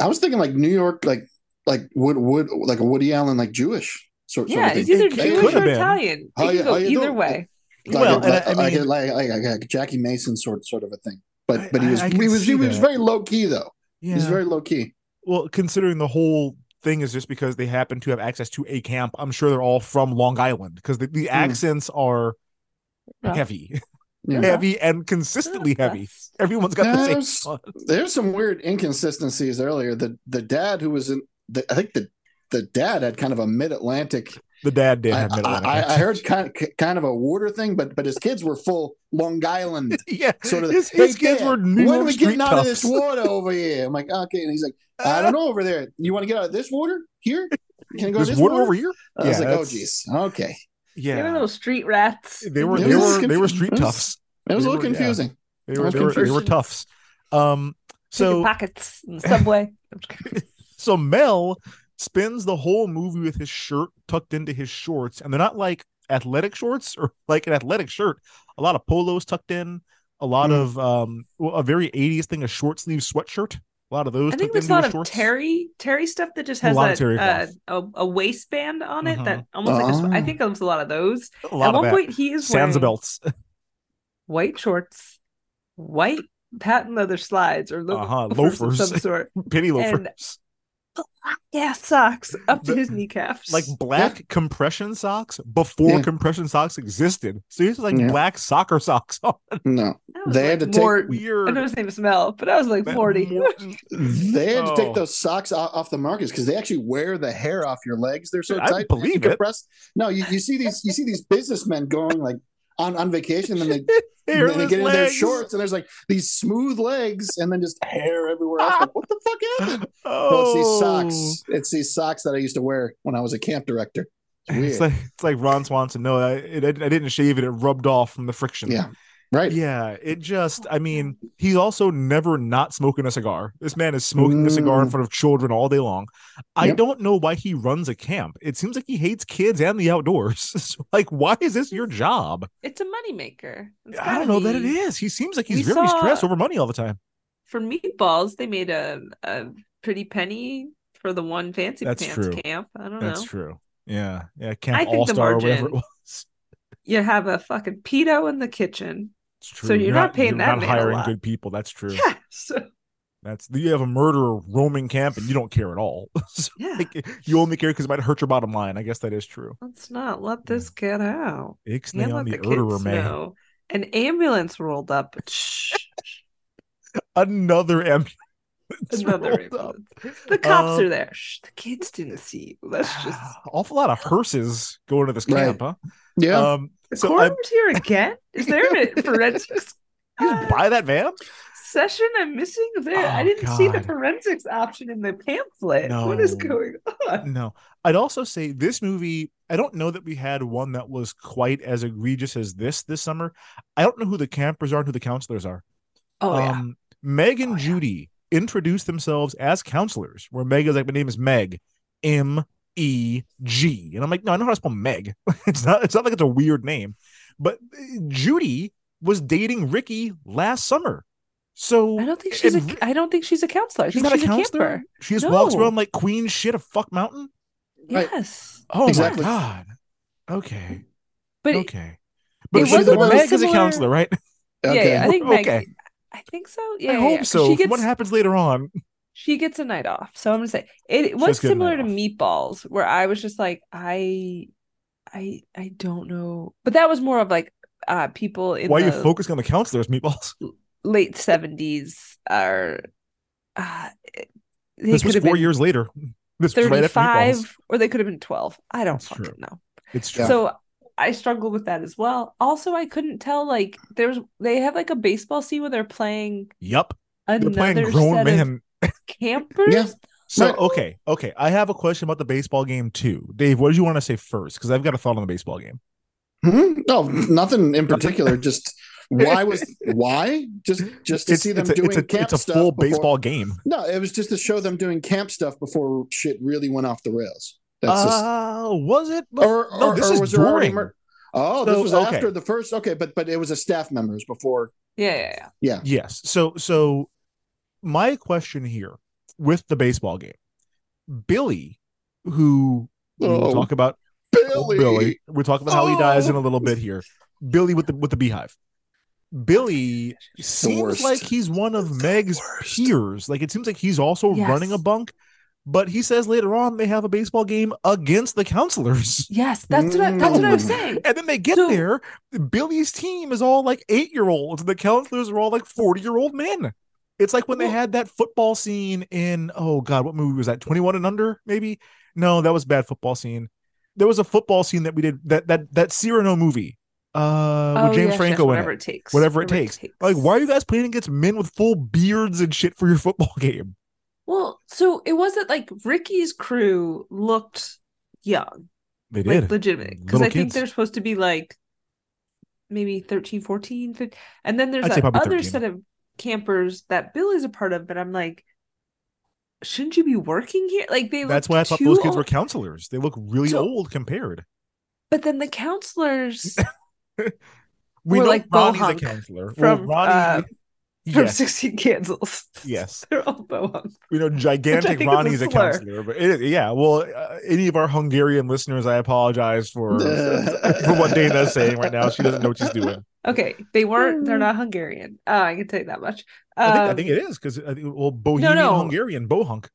I was thinking like New York, like like Wood Wood, like a Woody Allen, like Jewish sort. sort of thing. Yeah, he's either It- it Jewish could or been. Italian. How It you- can go how you either doing? way. like, Well, a, and like, I- I like, mean- like, like, like a Jackie Mason sort sort of a thing. But but he was I he was see he was very low key though. Yeah. He's very low key. Well, considering the whole thing is just because they happen to have access to a camp, I'm sure they're all from Long Island because the, the hmm. accents are Rough. heavy, Yeah. heavy, and consistently heavy. Everyone's got the There's- same. There's some weird inconsistencies earlier. The the dad who was in the, I think the the dad had kind of a mid Atlantic. The dad did I, have middle. I, I- I heard kind of, kind of a water thing, but but his kids were full Long Island yeah, sort of. his, "Hey, his kids Dad, were New when York are we getting out of this water over here? I'm like, okay, and he's like, I don't know over there. You want to get out of this water here? Can you go to There's this water water? over here. I was Yeah, like, oh, that's- geez, okay. Yeah, they were little street rats. they were It they were they were confu- street it was- toughs. It was They a little were- yeah. confusing. They were was they were, they were toughs. Um, so pockets in the subway. so Mel spends the whole movie with his shirt tucked into his shorts, and they're not like athletic shorts or like an athletic shirt. A lot of polos tucked in, a lot Mm. of um, a very '80s thing, a short sleeve sweatshirt. A lot of those I think there's a lot of shorts. terry terry stuff that just has lot a of uh, a, a waistband on it Mhm. that almost like a sw- I Oh. think there's a lot of those. a lot At of one that. point, he is Sansa wearing belts. white shorts, white patent leather slides or lo- Uh-huh, loafers of some sort, penny And- loafers, yeah, socks up to The- his kneecaps. like black compression socks before Yeah. compression socks existed. So he's like Yeah. black soccer socks on. No, That was they had like to take- more. Weird. I know his name is Mel, but I was like forty. They had to Oh. take those socks off, off the markets because they actually wear the hair off your legs. They're so I tight, believe it. compressed. No, you, you see these you see these businessmen going like on, on vacation and then they, and then they get in their shorts and there's like these smooth legs and then just hair everywhere else. Like, what the fuck happened? Oh, No, it's these socks. Oh. It's these socks that I used to wear when I was a camp director. It's. It's like it's like Ron Swanson. No, I, it, I didn't shave it. It rubbed off from the friction. yeah, right. Yeah, it just, I mean, he's also never not smoking a cigar. This man is smoking a cigar in Mm. front of children all day long. I Yep. don't know why he runs a camp. It seems like he hates kids and the outdoors. So, like, why is this your job? It's a moneymaker. I don't know that it is. He seems like he's We very saw- stressed over money all the time. For meatballs, they made a a pretty penny for the one fancy That's pants true. camp. I don't That's know. true. Yeah. Yeah. Camp I think All the Star whatever it was. You have a fucking pedo in the kitchen. It's true. So you're not paying you're that not man a hiring lot. good people. That's true. Yeah. So That's you have a murderer roaming camp and you don't care at all. So, Yeah. like, you only care because it might hurt your bottom line. I guess that is true. let's not let this get out. Ixnay on the the murderer man. know. An ambulance rolled up. Shh. Another ambulance. Another ambulance. The cops Um, are there. Shh, the kids didn't see you. That's just awful lot of hearses going to this Right. camp, huh? Yeah. Um, the so I, here again. Is there a forensics you uh, buy that van? session I'm missing? There, I Oh, didn't see the forensics option in the pamphlet. What is going on? No. I'd also say this movie. I don't know that we had one that was quite as egregious as this this summer. I don't know who the campers are and who the counselors are. Oh yeah. um, Meg and Oh, yeah. Judy introduced themselves as counselors, where Meg is like, My name is Meg, M E G. And I'm like, No, I know how to spell Meg. it's not it's not like it's a weird name. But uh, Judy was dating Ricky last summer. So I don't think she's a. and Ri- I don't think she's a counselor. I she's not she's a a counselor. camper. She just walks around like queen shit of fuck mountain. Right. Yes, Oh Exactly. my god. Okay. but okay. But, was she, a but little Meg is a counselor, right? yeah, Okay. yeah, I think Meg. Okay. I think so. Yeah, I yeah, hope yeah, 'cause so. She gets, What happens later on? She gets a night off. So I'm gonna say it, it was similar to off. Meatballs, where I was just like, I, I, I don't know, but that was more of like uh people in Why are you focusing on the counselors, meatballs? late seventies are. Uh, This was four been years later. This was right 35 or they could have been 12 i don't That's fucking true. know It's true. so i struggled with that as well also i couldn't tell like there's they have like a baseball scene where they're playing Yep. another They're playing grown of campers Yeah. So Right. okay, okay. I have a question about the baseball game too. Dave, what did you want to say first? Because I've got a thought on the baseball game. Hmm? No, nothing in particular. Just why was why? Just just to see them it's a, doing it's a, camp it's a stuff full before- baseball game. No, it was just to show them doing camp stuff before shit really went off the rails. That's just, Uh, was it? But- or, no, this or is was there already during. mur- Oh, So, this was okay. after the first. Okay, but but it was a staff members before. Yeah, yeah, yeah. Yes. So so my question here with the baseball game, Billy, who we'll Oh, talk about Billy. Billy. We'll talk about how he dies in a Oh. little bit here. Billy with the with the beehive. Billy seems worst. like he's one of The Meg's worst. peers. Like it seems like he's also Yes. running a bunk. But he says later on they have a baseball game against the counselors. Yes, that's what I, that's what I was Mm. saying. And then they get So- there. Billy's team is all like eight year olds, and the counselors are all like 40 year old men. It's like when they had that football scene in, oh God, what movie was that? 21 and under, maybe? No, that was a bad football scene. There was a football scene that we did that that that Cyrano movie uh with Oh, James yes, Franco yes, in whatever it. it takes. Whatever it takes. Like, why are you guys playing against men with full beards and shit for your football game? Well, so it wasn't like Ricky's crew looked young, They like legitimate, because I think they're supposed to be like maybe 13, 14, 15. and then there's I'd that other 13. set of campers that Billy's a part of, but I'm like, shouldn't you be working here? Like they That's why I thought those kids were counselors. They look really So- old compared. But then the counselors We know like Ronnie's a counselor. from, well, Ronnie, uh, from yes, 16 Candles. yes. They're all bohunks. We know gigantic think is a a, counselor, but it, yeah. Well, uh, any of our Hungarian listeners, I apologize for for what Dana is saying right now. She doesn't know what she's doing. Okay, they weren't. They're not Hungarian. Uh, I can tell you that much. I think, I Um, think it is because well, Bohemian no. Hungarian Bohunk.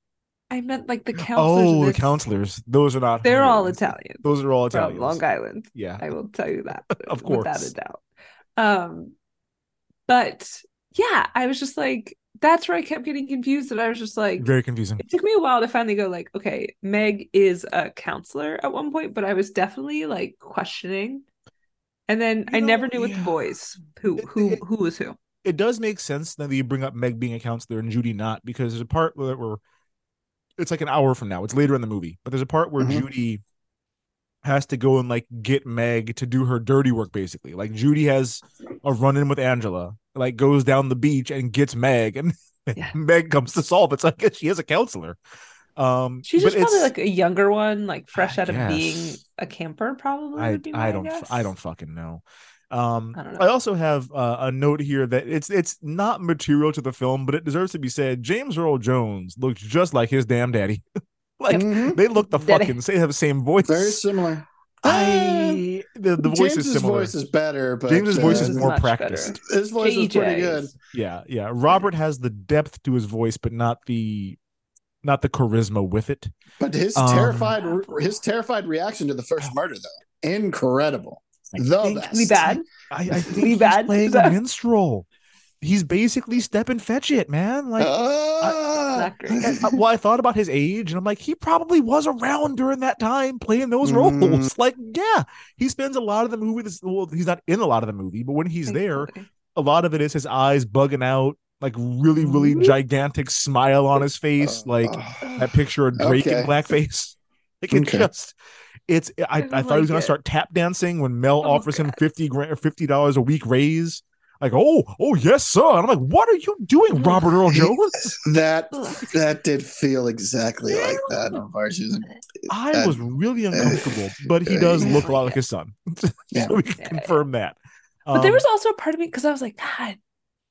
I meant like the counselors. Oh, in the counselors. Those are not. They're all Italian Those are all Italian. Long Island. Yeah. I will tell you that Of course, without a doubt. Um, but yeah, I was just like, that's where I kept getting confused, and I was just like, Very confusing. it took me a while to finally go like, okay, Meg is a counselor at one point, but I was definitely like questioning, and then You I know, never knew with the boys who who it- who was who. it does make sense that you bring up Meg being a counselor and Judy not because there's a part where, it's like an hour from now. It's later in the movie, but there's a part where Mhm. Judy has to go and like get Meg to do her dirty work basically. Like Judy has a run in with Angela, like goes down the beach and gets Meg and Yeah. Meg comes to solve it. So I guess she is a counselor. Um She's just probably like a younger one, like fresh I out of being a camper. Probably. I I don't guess. I don't fucking know. Um, I I, also have uh, a note here that it's it's not material to the film, but it deserves to be said. James Earl Jones looks just like his damn daddy. like Mhm. they look the Daddy. fucking they have the same voice. Very similar. I the, the voice James's is similar. voice is better, but James's voice uh, is is more much practiced. his voice is pretty good. Yeah, yeah. Robert has the depth to his voice, but not the not the charisma with it. But his Um, terrified his terrified reaction to the first murder though, incredible. The think- best. Really bad. I, I think Really he's bad? playing Is a minstrel. He's basically Stepin Fetchit, man. Like Ah! Not great. And, uh, well, I thought about his age, and I'm like, he probably was around during that time playing those roles. Mm. Like, yeah, he spends a lot of the movie. This, well, he's not in a lot of the movie, but when he's there, a lot of it is his eyes bugging out, like really, really Mhm. gigantic smile on his face, like Oh. that picture of Drake Okay. in blackface. Like it Okay. just, it's. I, I I, don't thought he was gonna it. start tap dancing when Mel Oh, offers him fifty grand, fifty dollars a week raise. Like, oh, oh yes, sir. And I'm like, what are you doing, Robert Earl Jones? that that did feel exactly like that. Unfortunately, I And- was really uncomfortable, but he does Yeah. look a lot like his son. Yeah. so we can confirm that. But there Um, was also a part of me because I was like, God,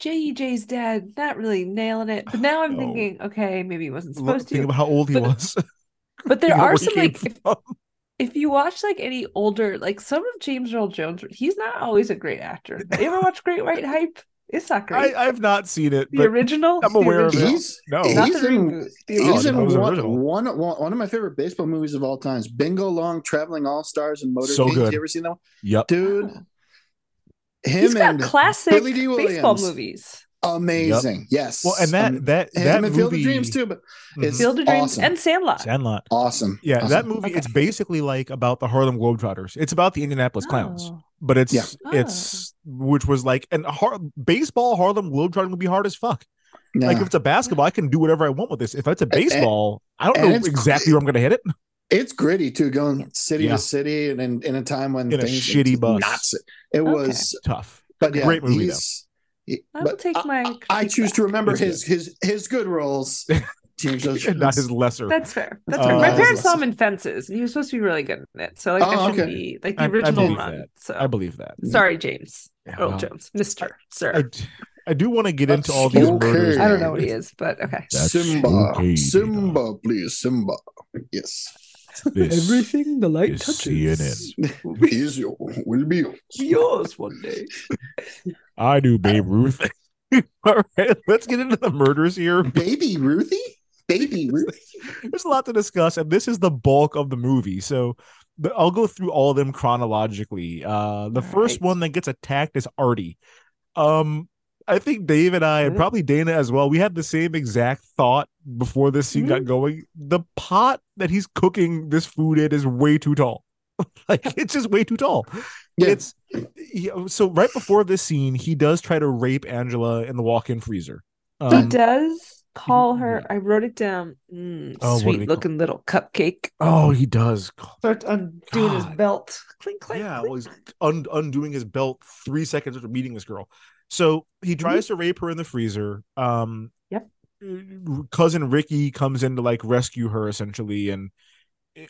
JEJ's dad, not really nailing it. But now I'm No. thinking, okay, maybe he wasn't look- supposed think to. about how old he But- was. But there are some like if, from. If you watch like any older, like some of James Earl Jones, he's not always a great actor. You ever watch Great White Hype? It's not great. I, I've not seen it, the but original, I'm the aware of it. he's no. he's in- reboot. The he's Oh, original. in one, one, one one of my favorite baseball movies of all times. Bingo Long, Traveling All Stars, and Motor So Team. good. You ever seen that one, Yep. dude? Him He's got and classic Billy Dee baseball movies. Amazing. Yes. Well, and that Um, that him that and movie, Field of Dreams too, but Mhm. it's Field of Dreams awesome. and Sandlot. Sandlot. awesome. Yeah, Awesome. that movie. Okay. It's basically like about the Harlem Globetrotters. It's about the Indianapolis Clowns, Oh. but it's Yeah. it's which was like and har- baseball Harlem Globetrotter would be hard as fuck. Yeah. Like if it's a basketball, I can do whatever I want with this. If it's a baseball, I don't know it's exactly where I'm going to hit it. it's gritty too, going city Yeah. to city, and in, in a time when In a shitty it's bus. Not, it Okay. was, Tough. but yeah, Great movie, he's, he- I will but take my I, I critique choose to remember It's his his his good roles. Not his lesser. That's fair. That's Uh, fair. My parents saw him in Fences, and he was supposed to be really good in it. So like, Oh, that should okay. be like the I- I original believe run. that. So I believe that. sorry, James Yeah, Earl well, Jones, Mister Sir. I do want to get into all these Okay. murders. I don't know what he is, but okay. That's Simba, okay, Simba, please, Simba. Yes, This the light is CNN. is your will be yours. yours one day. I do Babe Ruth. all right, let's get into the murders here. Baby Ruthie, baby Ruthie. There's a lot to discuss, and this is the bulk of the movie. So the, I'll go through all of them chronologically. Uh, the All first right. one that gets attacked is Artie. Um, I think Dave and I, and probably Dana as well, we had the same exact thought before this scene got going. The pot that he's cooking this food in is way too tall. like it's just way too tall. Yeah. It's he- so right before this scene, he does try to rape Angela in the walk-in freezer. he Um, does call her. I wrote it down. Mm, Oh, what do they sweet call- looking little cupcake. oh, he does. Starts undoing his belt. Clink clink. yeah, clink. well, he's un- undoing his belt three seconds after meeting this girl. So he tries to rape her in the freezer. Um, Yep. Cousin Ricky comes in to like rescue her essentially, and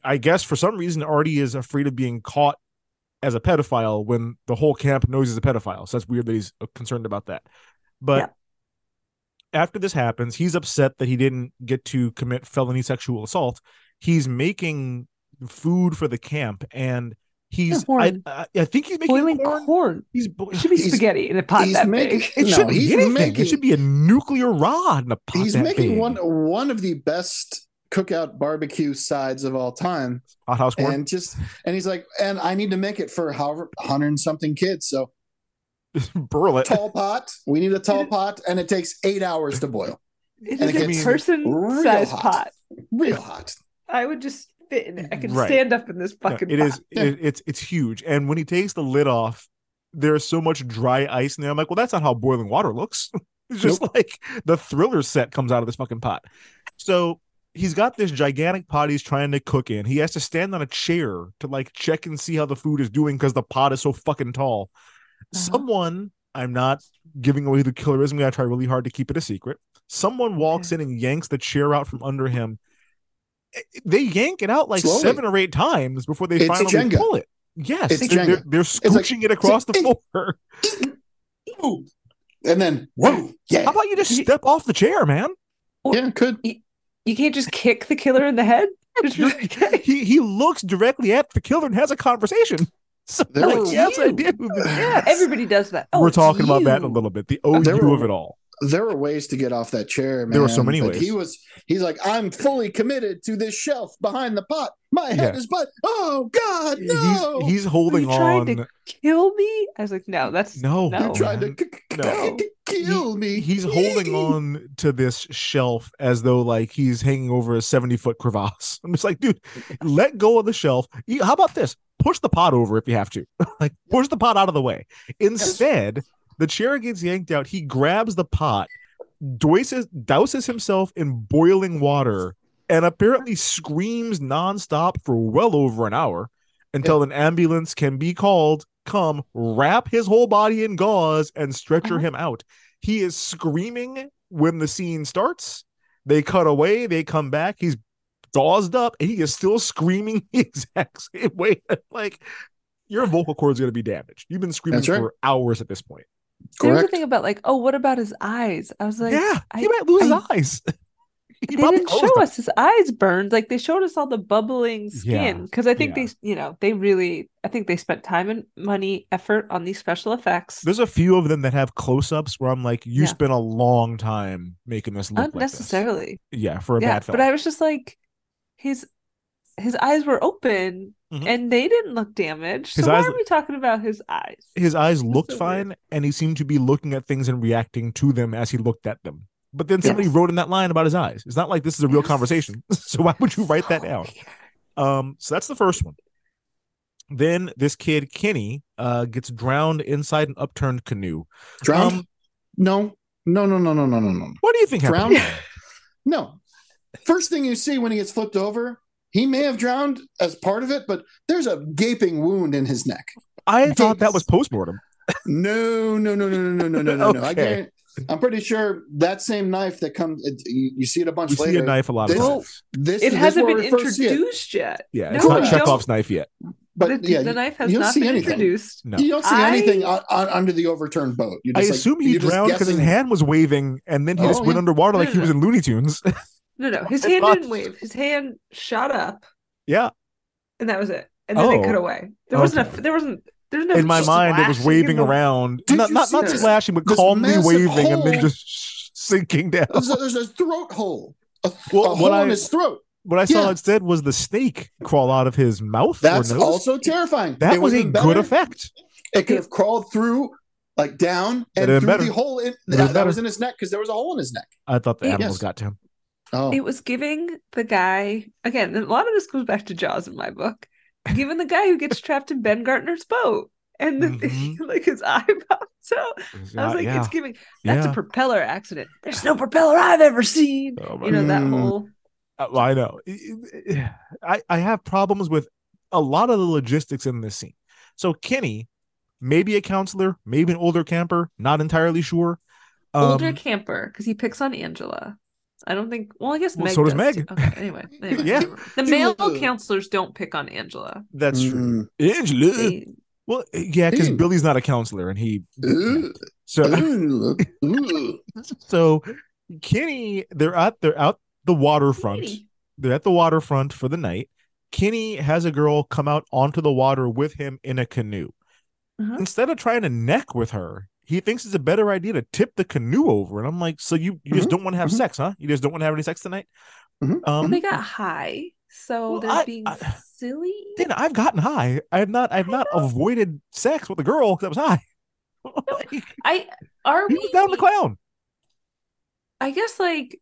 I guess for some reason Artie is afraid of being caught as a pedophile when the whole camp knows he's a pedophile. So that's weird that he's uh, concerned about that. But Yep. after this happens, he's upset that he didn't get to commit felony sexual assault. He's making food for the camp, and he's I. I, I think he's making boiling corn. corn. He's bo- It should be spaghetti in a pot that making- big. it No, shouldn't he's be anything. making- it should be a nuclear rod in a pot. He's that making big. one one of the best cookout barbecue sides of all time, hothouse corn. and just and he's like, and I need to make it for however hundred and something kids. So Burl it. tall pot. We need a tall pot, and it takes eight hours to boil. It And is it a person size pot. Real hot. I would just fit in it. I can Right. stand up in this No, fucking it pot. is. It, it's it's huge. And when he takes the lid off, there's so much dry ice in there. I'm like, well, that's not how boiling water looks. it's just like the thriller set comes out of this fucking pot. So he's got this gigantic pot he's trying to cook in. He has to stand on a chair to like check and see how the food is doing because the pot is so fucking tall. Uh-huh. Someone, I'm not giving away the killerism. I'm gonna try really hard to keep it a secret. Someone walks in and yanks the chair out from under him. They yank it out like Slowly. seven or eight times before they It's finally Jenga. pull it. Yes, It's they're, they're, they're like- it across the it's like- floor. And then whoa, yeah, How about you just step off the chair, man? yeah, could You can't just kick the killer in the head. Just be like, "Hey." He he looks directly at the killer and has a conversation. So There like, yes, I you. do. Yes. Everybody does that. Oh, We're it's talking about that in a little bit. The OU were- of it all. There were ways to get off that chair, man. There were so many but ways. He was he's like, I'm fully committed to this shelf behind the pot. My head Yeah. is but oh god, no. He's he's holding you trying on. to kill me? I was like, no, that's No, no. You're trying to man. k- k- No. k- kill me. He's holding on to this shelf as though like he's hanging over a 70 foot crevasse. I'm just like, dude, let go of the shelf. How about this? Push the pot over if you have to. like, push the pot out of the way. Instead, the chair gets yanked out. He grabs the pot, douses, douses himself in boiling water, and apparently screams nonstop for well over an hour until an ambulance can be called, come wrap his whole body in gauze and stretcher Uh-huh. him out. He is screaming when the scene starts. They cut away, they come back. He's gauzed up and he is still screaming the exact same way. like your vocal cord's are going to be damaged. You've been screaming right. for hours at this point. There was a thing about like, oh, what about his eyes? I was like, yeah, he I- might lose I- his eyes. He they didn't show them. us his eyes burned. Like they showed us all the bubbling skin because I think yeah. they, you know, they really, I think they spent time and money, effort on these special effects. There's a few of them that have close-ups where I'm like, you Yeah. spent a long time making this look like this. Unnecessarily, Yeah, for a yeah. bad film. But I was just like, his his eyes were open Mhm. and they didn't look damaged. His so why are we talking about his eyes? his eyes That's looked so fine weird. and he seemed to be looking at things and reacting to them as he looked at them. But then somebody Yes. wrote in that line about his eyes. It's not like this is a real Yes. conversation. so why would you write that down? Um, so that's the first one. Then this kid Kenny uh gets drowned inside an upturned canoe. Drowned? Um, no. No, no, no, no, no, no, no. What do you think happened? Drowned? No. First thing you see when he gets flipped over, he may have drowned as part of it, but there's a gaping wound in his neck. I thought that was postmortem. No, no, no, no, no, no, no, no, no, no. I Okay. guarantee, I'm pretty sure that same knife that comes, it, you, you see it a bunch We later. see a knife a lot of This- times. This It this hasn't been where we first see it. introduced yet. Yeah, No, it's not Chekhov's knife yet. But the, yeah, the knife has you don't been anything. introduced. No. You don't see I- anything on, on, under the overturned boat. You I just like- assume he you're drowned because his hand was waving, and then he Oh, just went yeah. underwater like he was in Looney Tunes. No, no, his hand didn't wave. His hand shot up, yeah, and that was it. And then it Oh. cut away. There wasn't. Okay. A, there wasn't. There's no. in my mind, it was waving the- around, Did not not, not slashing, but calmly massive waving, and then just sinking down. There's a, there's a throat hole. A, Well, a what hole I- in his throat. What I saw Yeah. instead was the snake crawl out of his mouth. or That's nose. also terrifying. that It was a would've good effect. It could have crawled through, like down, and through better. the hole in that, that was in his neck because there was a hole in his neck. I thought the Yes. animals got to him. Oh, It was giving the guy again. A lot of this goes back to Jaws in my book. Giving the guy who gets trapped in Ben Gardner's boat, and the Mhm. like his eye pops out. I was like, yeah. it's giving. That's Yeah. a propeller accident. There's no propeller I've ever seen. Oh You know that Mm. whole. Uh, well, I know. I, I have problems with a lot of the logistics in this scene. So Kenny, maybe a counselor, maybe an older camper, not entirely sure. Um, older camper because he picks on Angela. I don't think. Well, I guess Well, Meg so does does Meg. Okay, anyway, anyway, Yeah. the male Angela. counselors don't pick on Angela. that's true. Mm. Angela. They, Well, yeah, because Billy's not a counselor, and he. Ooh, So, ooh, ooh. so Kenny, they're at they're out the waterfront. Kenny. They're at the waterfront for the night. Kenny has a girl come out onto the water with him in a canoe. Uh-huh. Instead of trying to neck with her, he thinks it's a better idea to tip the canoe over. And I'm like, so you, you just Mhm, don't want to have mhm. sex, huh? You just don't want to have any sex tonight? Mhm, Um, they got high, so Well, they're I- being I- silly. Dana, I've gotten high. I have not. I've not avoided sex with a girl because I was high. Like, I are he we down the clown. I guess like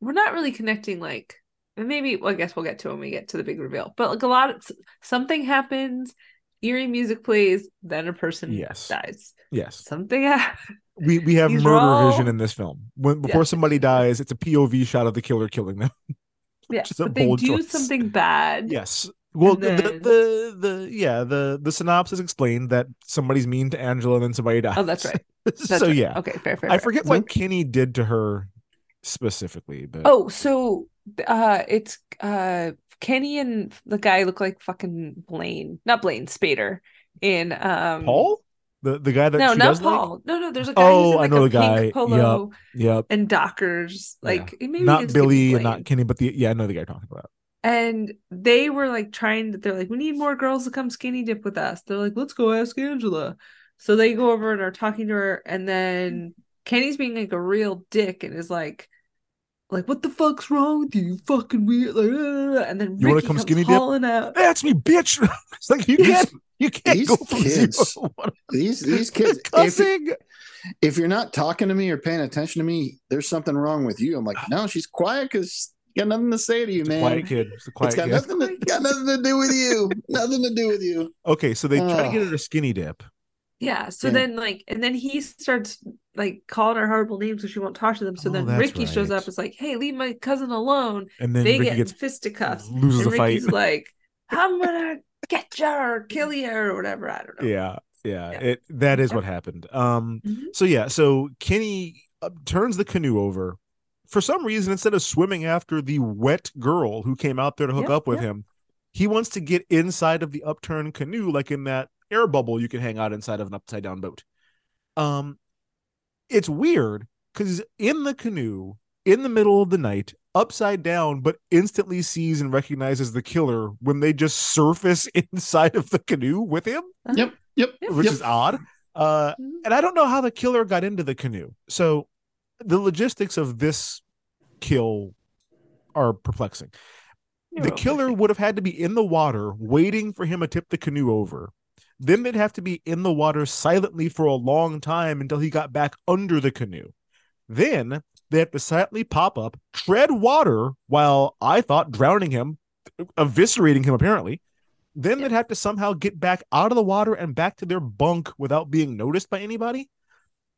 we're not really connecting like maybe well, I guess we'll get to when we get to the big reveal. But like a lot of something happens, eerie music plays, then a person Yes. dies. Yes, Something we we have These murder all- vision in this film. When before somebody dies, it's a POV shot of the killer killing them. Yeah, Which is a but they do choice. something bad. Yes. Well, the, then- the the the yeah the the synopsis explained that somebody's mean to Angela and then somebody dies. Oh, that's right. That's so right. yeah, Okay, fair, fair. I fair. forget what Kenny did to her specifically, but Oh, so uh it's uh Kenny and the guy look like fucking Blaine. Not Blaine, Spader. In um Paul, the the guy that No, she not does like? Paul. No, no, there's a guy Oh, who's in I know a the guy. polo Yep. and Dockers. Yeah. Like maybe not it's gonna be Billy and not Kenny, but the yeah, I know the guy you're talking about. And they were like trying to, they're like, we need more girls to come skinny dip with us. They're like, let's go ask Angela. So they go over and are talking to her, and then Kenny's being like a real dick and is like, like, what the fuck's wrong with you? You fucking weird. Like, and then You wanna Ricky come comes skinny dip? out. That's me, bitch. it's like you These- can't you can't these go from kids, zero. These these kids. if, cussing. if you're not talking to me or paying attention to me, there's something wrong with you. I'm like, no, she's quiet because got nothing to say to you, It's a man. quiet kid. It's a quiet It's got kid. nothing to got nothing to do with you. nothing to do with you. Okay, so they try to get her to skinny dip. Yeah. So Yeah. then, like, and then he starts like calling her horrible names so she won't talk to them. So Oh, then Ricky shows up. It's like, hey, leave my cousin alone. And then they Ricky get gets fisticuffs. loses and the fight. Ricky's like, I'm gonna get you or kill you or whatever. I don't know. yeah yeah, Yeah. it that is Yep. what happened um Mhm. so yeah so kenny uh, turns the canoe over for some reason instead of swimming after the wet girl who came out there to hook Yeah, up with yeah. him he wants to get inside of the upturned canoe like in that air bubble you can hang out inside of an upside down boat um it's weird because in the canoe in the middle of the night upside down but instantly sees and recognizes the killer when they just surface inside of the canoe with him Yep. Yep. which yep. is odd. Uh, Mhm. and I don't know how the killer got into the canoe. So the logistics of this kill are perplexing. You're the killer would have had to be in the water waiting for him to tip the canoe over. Then they'd have to be in the water silently for a long time until he got back under the canoe. Then they have to silently pop up, tread water while I thought drowning him, eviscerating him apparently. Then they'd have to somehow get back out of the water and back to their bunk without being noticed by anybody.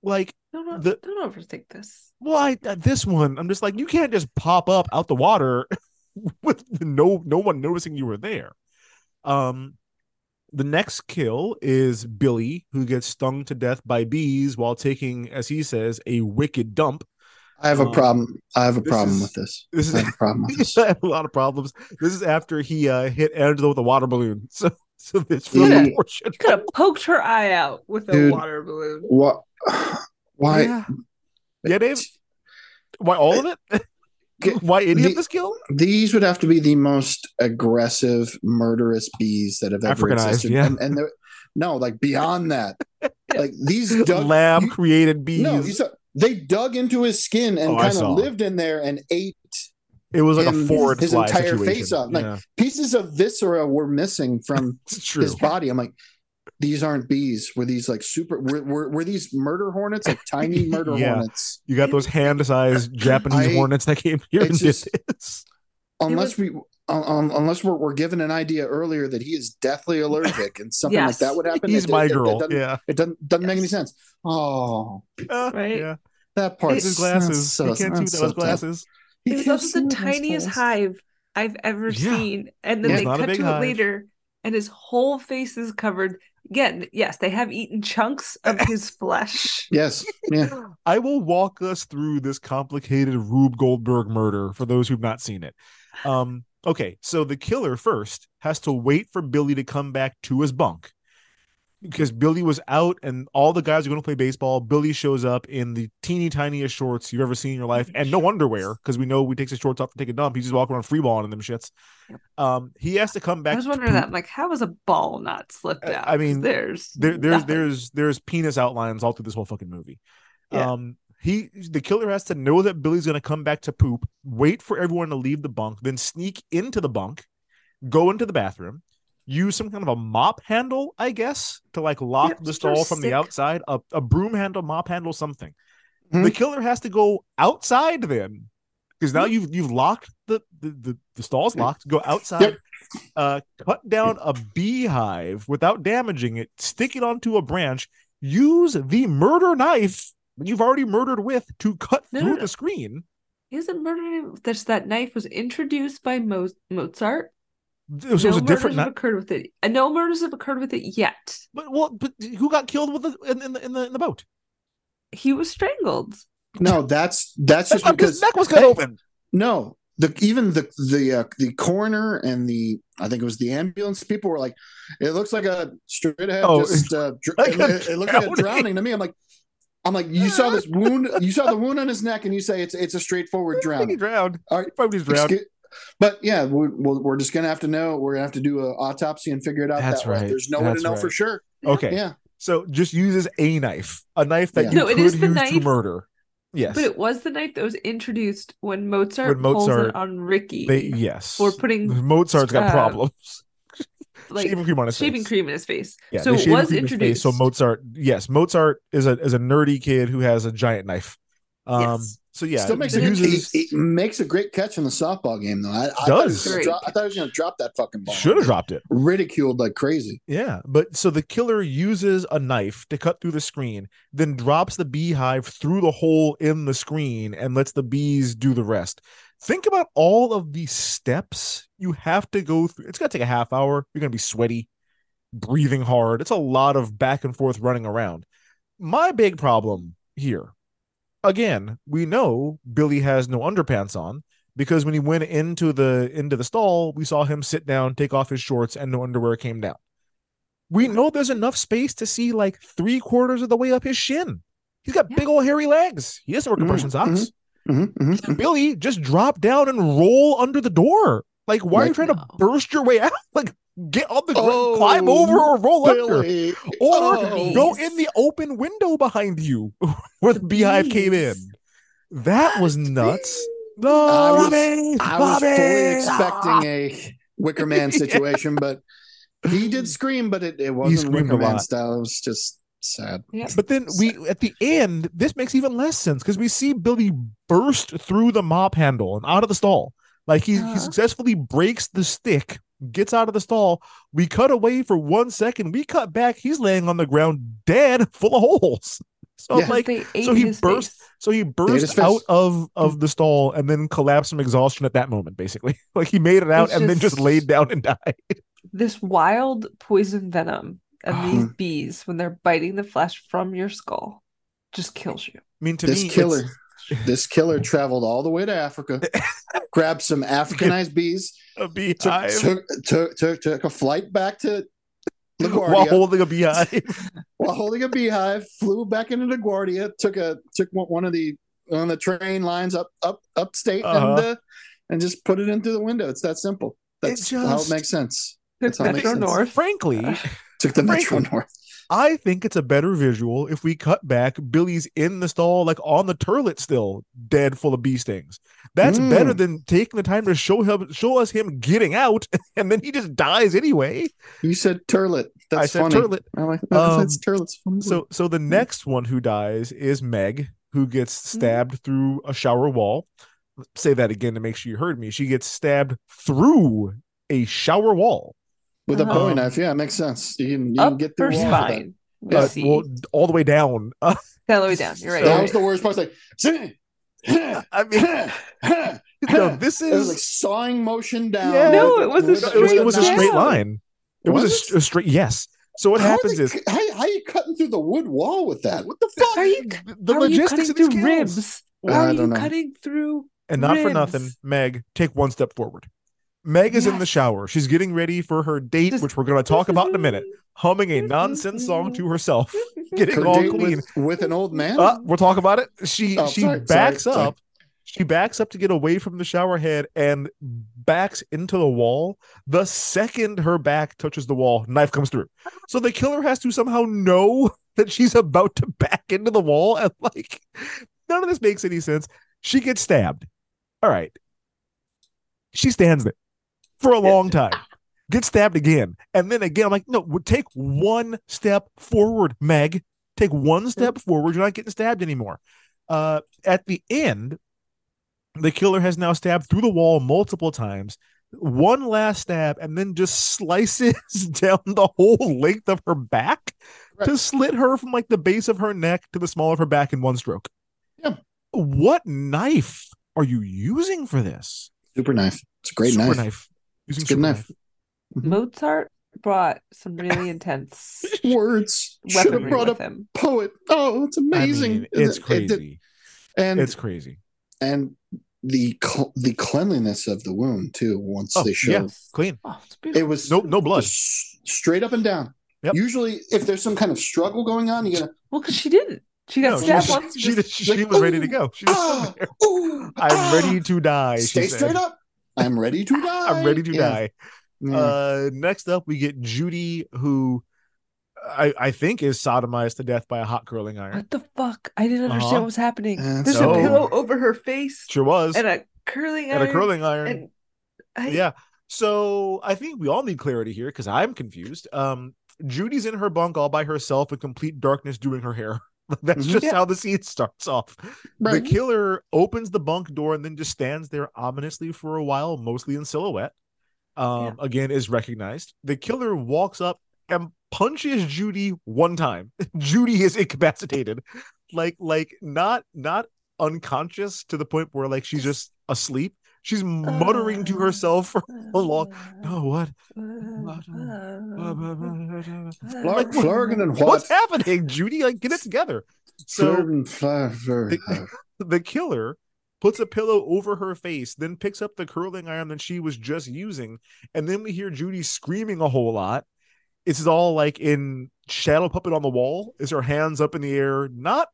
like don't, the, don't overthink this. Well, I, uh, this one, I'm just like, you can't just pop up out the water with no no one noticing you were there. Um, the next kill is Billy, who gets stung to death by bees while taking, as he says, a wicked dump. I have a um, problem. I have a problem is, with this. This is I have a problem with this. I have a lot of problems. This is after he uh, hit Angela with a water balloon. So, so this really could have poked her eye out with a Dude, water balloon. What? Why? Yeah. yeah, Dave. Why all of it? Why any the, of this kill? These would have to be the most aggressive, murderous bees that have ever existed. Yeah. And, and no, like beyond that, like these dug, lab you, created bees. No, saw, they dug into his skin and oh, kind of lived in there and ate. It was like a forward his entire situation. face off. Like yeah. pieces of viscera were missing from his body. I'm like, these aren't bees. Were these like super? Were, were, were these murder hornets, like tiny murder yeah. hornets? You got those hand-sized Japanese I, hornets that came here. And just, unless was, we, um, unless we're, we're given an idea earlier that he is deathly allergic and something yes. like that would happen. He's it, my it, girl. It, yeah, it doesn't doesn't yes. make any sense. Oh, uh, right. Yeah, that part. His glasses. So, he can't see those so glasses. It was also the tiniest hive I've ever yeah. seen, and then yeah, they cut to hive. it later, and his whole face is covered again, yes, they have eaten chunks of his flesh. Yes. Yeah. I will walk us through this complicated Rube Goldberg murder for those who've not seen it. Um, okay, so the killer first has to wait for Billy to come back to his bunk because Billy was out and all the guys are going to play baseball. Billy shows up in the teeny tiniest shorts you've ever seen in your life and no underwear because we know he takes his shorts off to take a dump. He's just walking around free balling in them shits. Um, he has to come back. I was wondering that, like, how was a ball not slipped out? I mean, there's there, there's nothing. there's there's penis outlines all through this whole fucking movie. Yeah. Um, he the killer has to know that Billy's going to come back to poop, wait for everyone to leave the bunk, then sneak into the bunk, go into the bathroom use some kind of a mop handle, I guess, to like lock the stall from stick. the outside, a, a broom handle, mop handle, something. Mm-hmm. The killer has to go outside then, because now mm-hmm. you've you've locked the the the, the stall's locked. Go outside, yep. uh, cut down a beehive without damaging it, stick it onto a branch. Use the murder knife that you've already murdered with to cut no, through no, no. the screen. Isn't murder? This that knife was introduced by Mo- Mozart it was, no it was a different. Have occurred with it. Uh, no murders have occurred with it yet. But well, but who got killed with the in, in the in the in the boat? He was strangled. No, that's that's just because his neck was cut hey, open. No, the even the the uh, the coroner and the I think it was the ambulance people were like, it looks like a straight ahead. Oh, just uh, dr- like it, it looks like a drowning to me. I'm like, I'm like, you saw this wound, you saw the wound on his neck, and you say it's it's a straightforward drown. He drowned. All right, probably drowned. Excuse, but yeah, we're, we're just gonna have to know. We're gonna have to do an autopsy and figure it out. That's that right. Way. There's no way to know right. for sure. Okay. Yeah. So just uses a knife, a knife that yeah. you no, could use knife, to murder. Yes, but it was the knife that was introduced when Mozart, when Mozart on Ricky. They, yes, for putting Mozart's got uh, problems. like shaving cream on his shaving face. cream in his face. Yeah, so it was introduced. So Mozart, yes, Mozart is a is a nerdy kid who has a giant knife. Um, yes. So yeah, still makes a, uses... he, he, makes a great catch in the softball game though. I, I does. Thought drop, I thought he was going to drop that fucking ball. Should have dropped it. Ridiculed like crazy. Yeah, but so the killer uses a knife to cut through the screen, then drops the beehive through the hole in the screen and lets the bees do the rest. Think about all of these steps you have to go through. It's going to take a half hour. You're going to be sweaty, breathing hard. It's a lot of back and forth running around. My big problem here again, we know Billy has no underpants on because when he went into the into the stall, we saw him sit down, take off his shorts, and no underwear came down. We know there's enough space to see like three quarters of the way up his shin. He's got yeah. big old hairy legs. He doesn't wear compression mm-hmm, socks. Mm-hmm, mm-hmm, mm-hmm. Billy just drop down and roll under the door. Like, why like, are you trying no. to burst your way out? Like, get on the oh, ground, climb over or roll Billy. under, or oh, go in the open window behind you where the beehive came in. That was nuts. No, I was, I was fully expecting a Wicker Man situation, yeah. but he did scream, but it, it wasn't Wicker Man style. It was just sad. Yeah. But then sad. we at the end, this makes even less sense because we see Billy burst through the mop handle and out of the stall. Like he, uh-huh. he successfully breaks the stick gets out of the stall. We cut away for one second. We cut back. He's laying on the ground dead, full of holes. So Yeah. Like, so he burst- face. so he his burst out of of the stall and then collapsed from exhaustion at that moment, basically. Like he made it out It's and then just just- laid down and died. This wild poison venom and Ah. these bees, when they're biting the flesh from your skull, just kills you. I mean, to this me, killer, it's this killer traveled all the way to Africa, grabbed some Africanized bees, a beehive took, took, took, took a flight back to LaGuardia while holding a beehive. While holding a beehive, flew back into LaGuardia, took a took one of the on the train lines up up upstate and Uh-huh. uh, and just put it into the window. It's that simple. That's how just- it makes sense. That's how it makes Metro sense. North. Frankly, Took the Frankly, Metro North. I think it's a better visual if we cut back Billy's in the stall, like on the turlet, still dead, full of bee stings. That's Mm. better than taking the time to show him, show us him getting out, and then he just dies anyway. You said turlet. That's I said funny. turlet. I like Um, that's turlet's funny. So, so the next one who dies is Meg, who gets stabbed through a shower wall. Say that again to make sure you heard me. She gets stabbed through a shower wall. With a Bowie um, knife, yeah, it makes sense. You can, you can get her through all of that. spine. We Uh, see. well, all the way down. Uh, all the way down. You're right. That you're was the worst part. It's like, I mean, no, this it was is like sawing motion down. Yeah. No, it was a With- it was, it straight was a straight line. It was, a Was s- a, straight yes. So what How happens they- is how, how are you cutting through the wood wall with that? What the fuck? Are you, the, the how are you logistics cutting of these through ribs? I How are you know. cutting through And not for nothing, Meg, take one step forward. Meg is in the shower. She's getting ready for her date, Just- which we're going to talk about in a minute. Humming a nonsense song to herself, getting Her all clean. with, with an old man? Uh, we'll talk about it. She Oh, she sorry, sorry, backs sorry. up. She backs up to get away from the shower head and backs into the wall. The second her back touches the wall, knife comes through. So the killer has to somehow know that she's about to back into the wall, and like none of this makes any sense. She gets stabbed. All right. She stands there for a long time. Get stabbed again. And then again, I'm like, no, take one step forward, Meg. Take one step forward. You're not getting stabbed anymore. Uh, at the end, the killer has now stabbed through the wall multiple times. One last stab, and then just slices down the whole length of her back to slit her from like the base of her neck to the small of her back in one stroke. Yeah. What knife are you using for this? Super knife. It's a great super knife. Using It's a good super knife. Mozart brought some really intense Words. Should have brought a him. poet. Oh, it's I amazing. mean, it's It- it did- crazy. and It's crazy. and the cl- the cleanliness of the wound too. Once Oh, they show yeah, clean. Oh, it was No, no blood. just straight up and down. Yep. Usually, if there's some kind of struggle going on, you gotta well, because she didn't. She got No, stabbed was- once. and she, just- she like, was ready to go. She was ah, ooh, I'm ah, ready to die. she Stay said. straight up. I'm ready to die. I'm ready to Yeah. die. Yeah. Uh, next up, we get Judy, who I, I think is sodomized to death by a hot curling iron. what the fuck? I didn't understand Uh-huh. what was happening. That's There's so- a pillow over her face Sure was. and a curling And iron. And a curling iron. And I, yeah. So I think we all need clarity here because I'm confused. Um, Judy's in her bunk all by herself in complete darkness doing her hair. That's just Yeah. how the scene starts off. Right. The killer opens the bunk door and then just stands there ominously for a while, mostly in silhouette. Um, again, is recognized. The killer walks up and punches Judy one time. Judy is incapacitated, like like not not unconscious to the point where like she's just asleep. She's muttering to herself for a long. No, what? Flar- what- Flurgan and what? What's happening, Judy? Like, get it together. So The- the killer puts a pillow over her face, then picks up the curling iron that she was just using, and then we hear Judy screaming a whole lot. It's all like in shadow puppet on the wall. Is her hands up in the air, not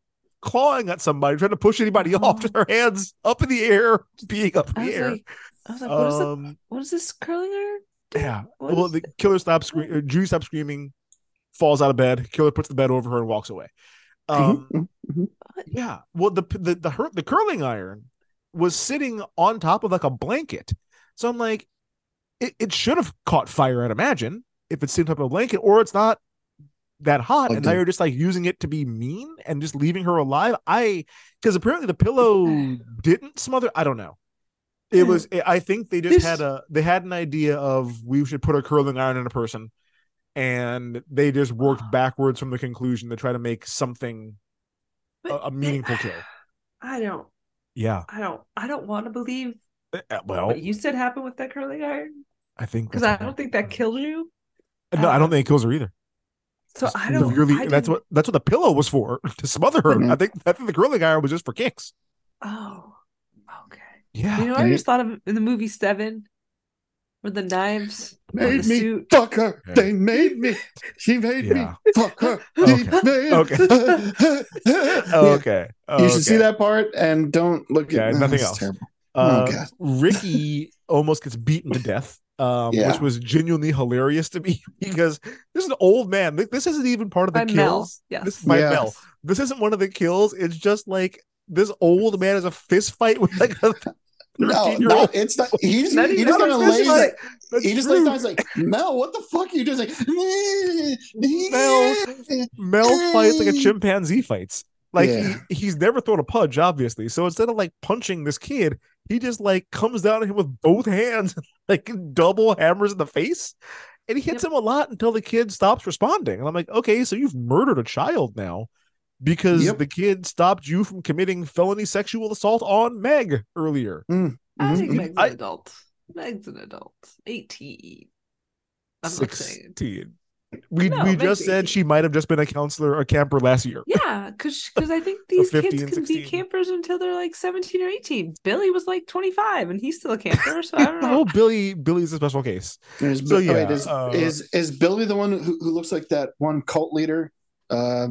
clawing at somebody, trying to push anybody off, just her hands up in the air, being up in the air. like, I was like, what is, the, um, what is this curling iron? yeah. Well, the killer stops screaming. Judy stops screaming, falls out of bed. Killer puts the bed over her and walks away. Um, Mhm. Yeah. Well, the the the her- the curling iron was sitting on top of like a blanket. So I'm like, it, it should have caught fire, I'd imagine, if it's sitting on top of a blanket, or it's not that hot, and now the- you're just like using it to be mean and just leaving her alive. I because apparently the pillow didn't smother. I don't know. It was. I think they just This- had a. They had an idea of we should put a curling iron in a person, and they just worked backwards from the conclusion to try to make something a, a meaningful kill. I don't. Yeah. I don't. I don't want to believe Uh, uh, Well, what you said happened with that curling iron I think because I don't think that killed you. No, I don't think it kills her either. So I don't. Severely- I that's what that's what the pillow was for to smother her. Mhm. I think I think the curling iron was just for kicks. Oh, okay. Yeah. You know, I just thought of in the movie Seven, where the knives on the Made me suit. fuck her. Yeah. They made me. She made Yeah. me fuck her. Okay. He made- Okay. Oh, okay. Oh, You should see that part and don't look Yeah, at nothing else. Terrible. Uh, Oh, God. Ricky almost gets beaten to death, um, Yeah. which was genuinely hilarious to me because this is an old man. This isn't even part of the By Mel. kills. Yes. This by Yeah. Mel. This isn't one of the kills. It's just like this old man has a fist fight with like a No, no, old. it's not. He's Not he just a kind of fist lays. fight. He just true. lays down. He's like, Mel, what the fuck are you doing? Like, Mel- Mel fights like a chimpanzee fights. Like Yeah. he, he's never thrown a punch, obviously. So instead of like punching this kid, he just like comes down at him with both hands, like double hammers in the face, and he hits him a lot until the kid stops responding. And I'm like, okay, so you've murdered a child now because Yep. the kid stopped you from committing felony sexual assault on Meg earlier. I think Mhm. Meg's I- an adult. Meg's an adult. 18. I'm not saying. 16. We No, we Meg's just said she might have just been a counselor or camper last year. Yeah, because because I think these kids and can be campers until they're like 17 or 18. Billy was like 25 and he's still a camper. So I don't know. Oh, Billy, Billy's a special case. Is, So, yeah, wait, is, uh, is is Billy the one who, who looks like that one cult leader? Uh,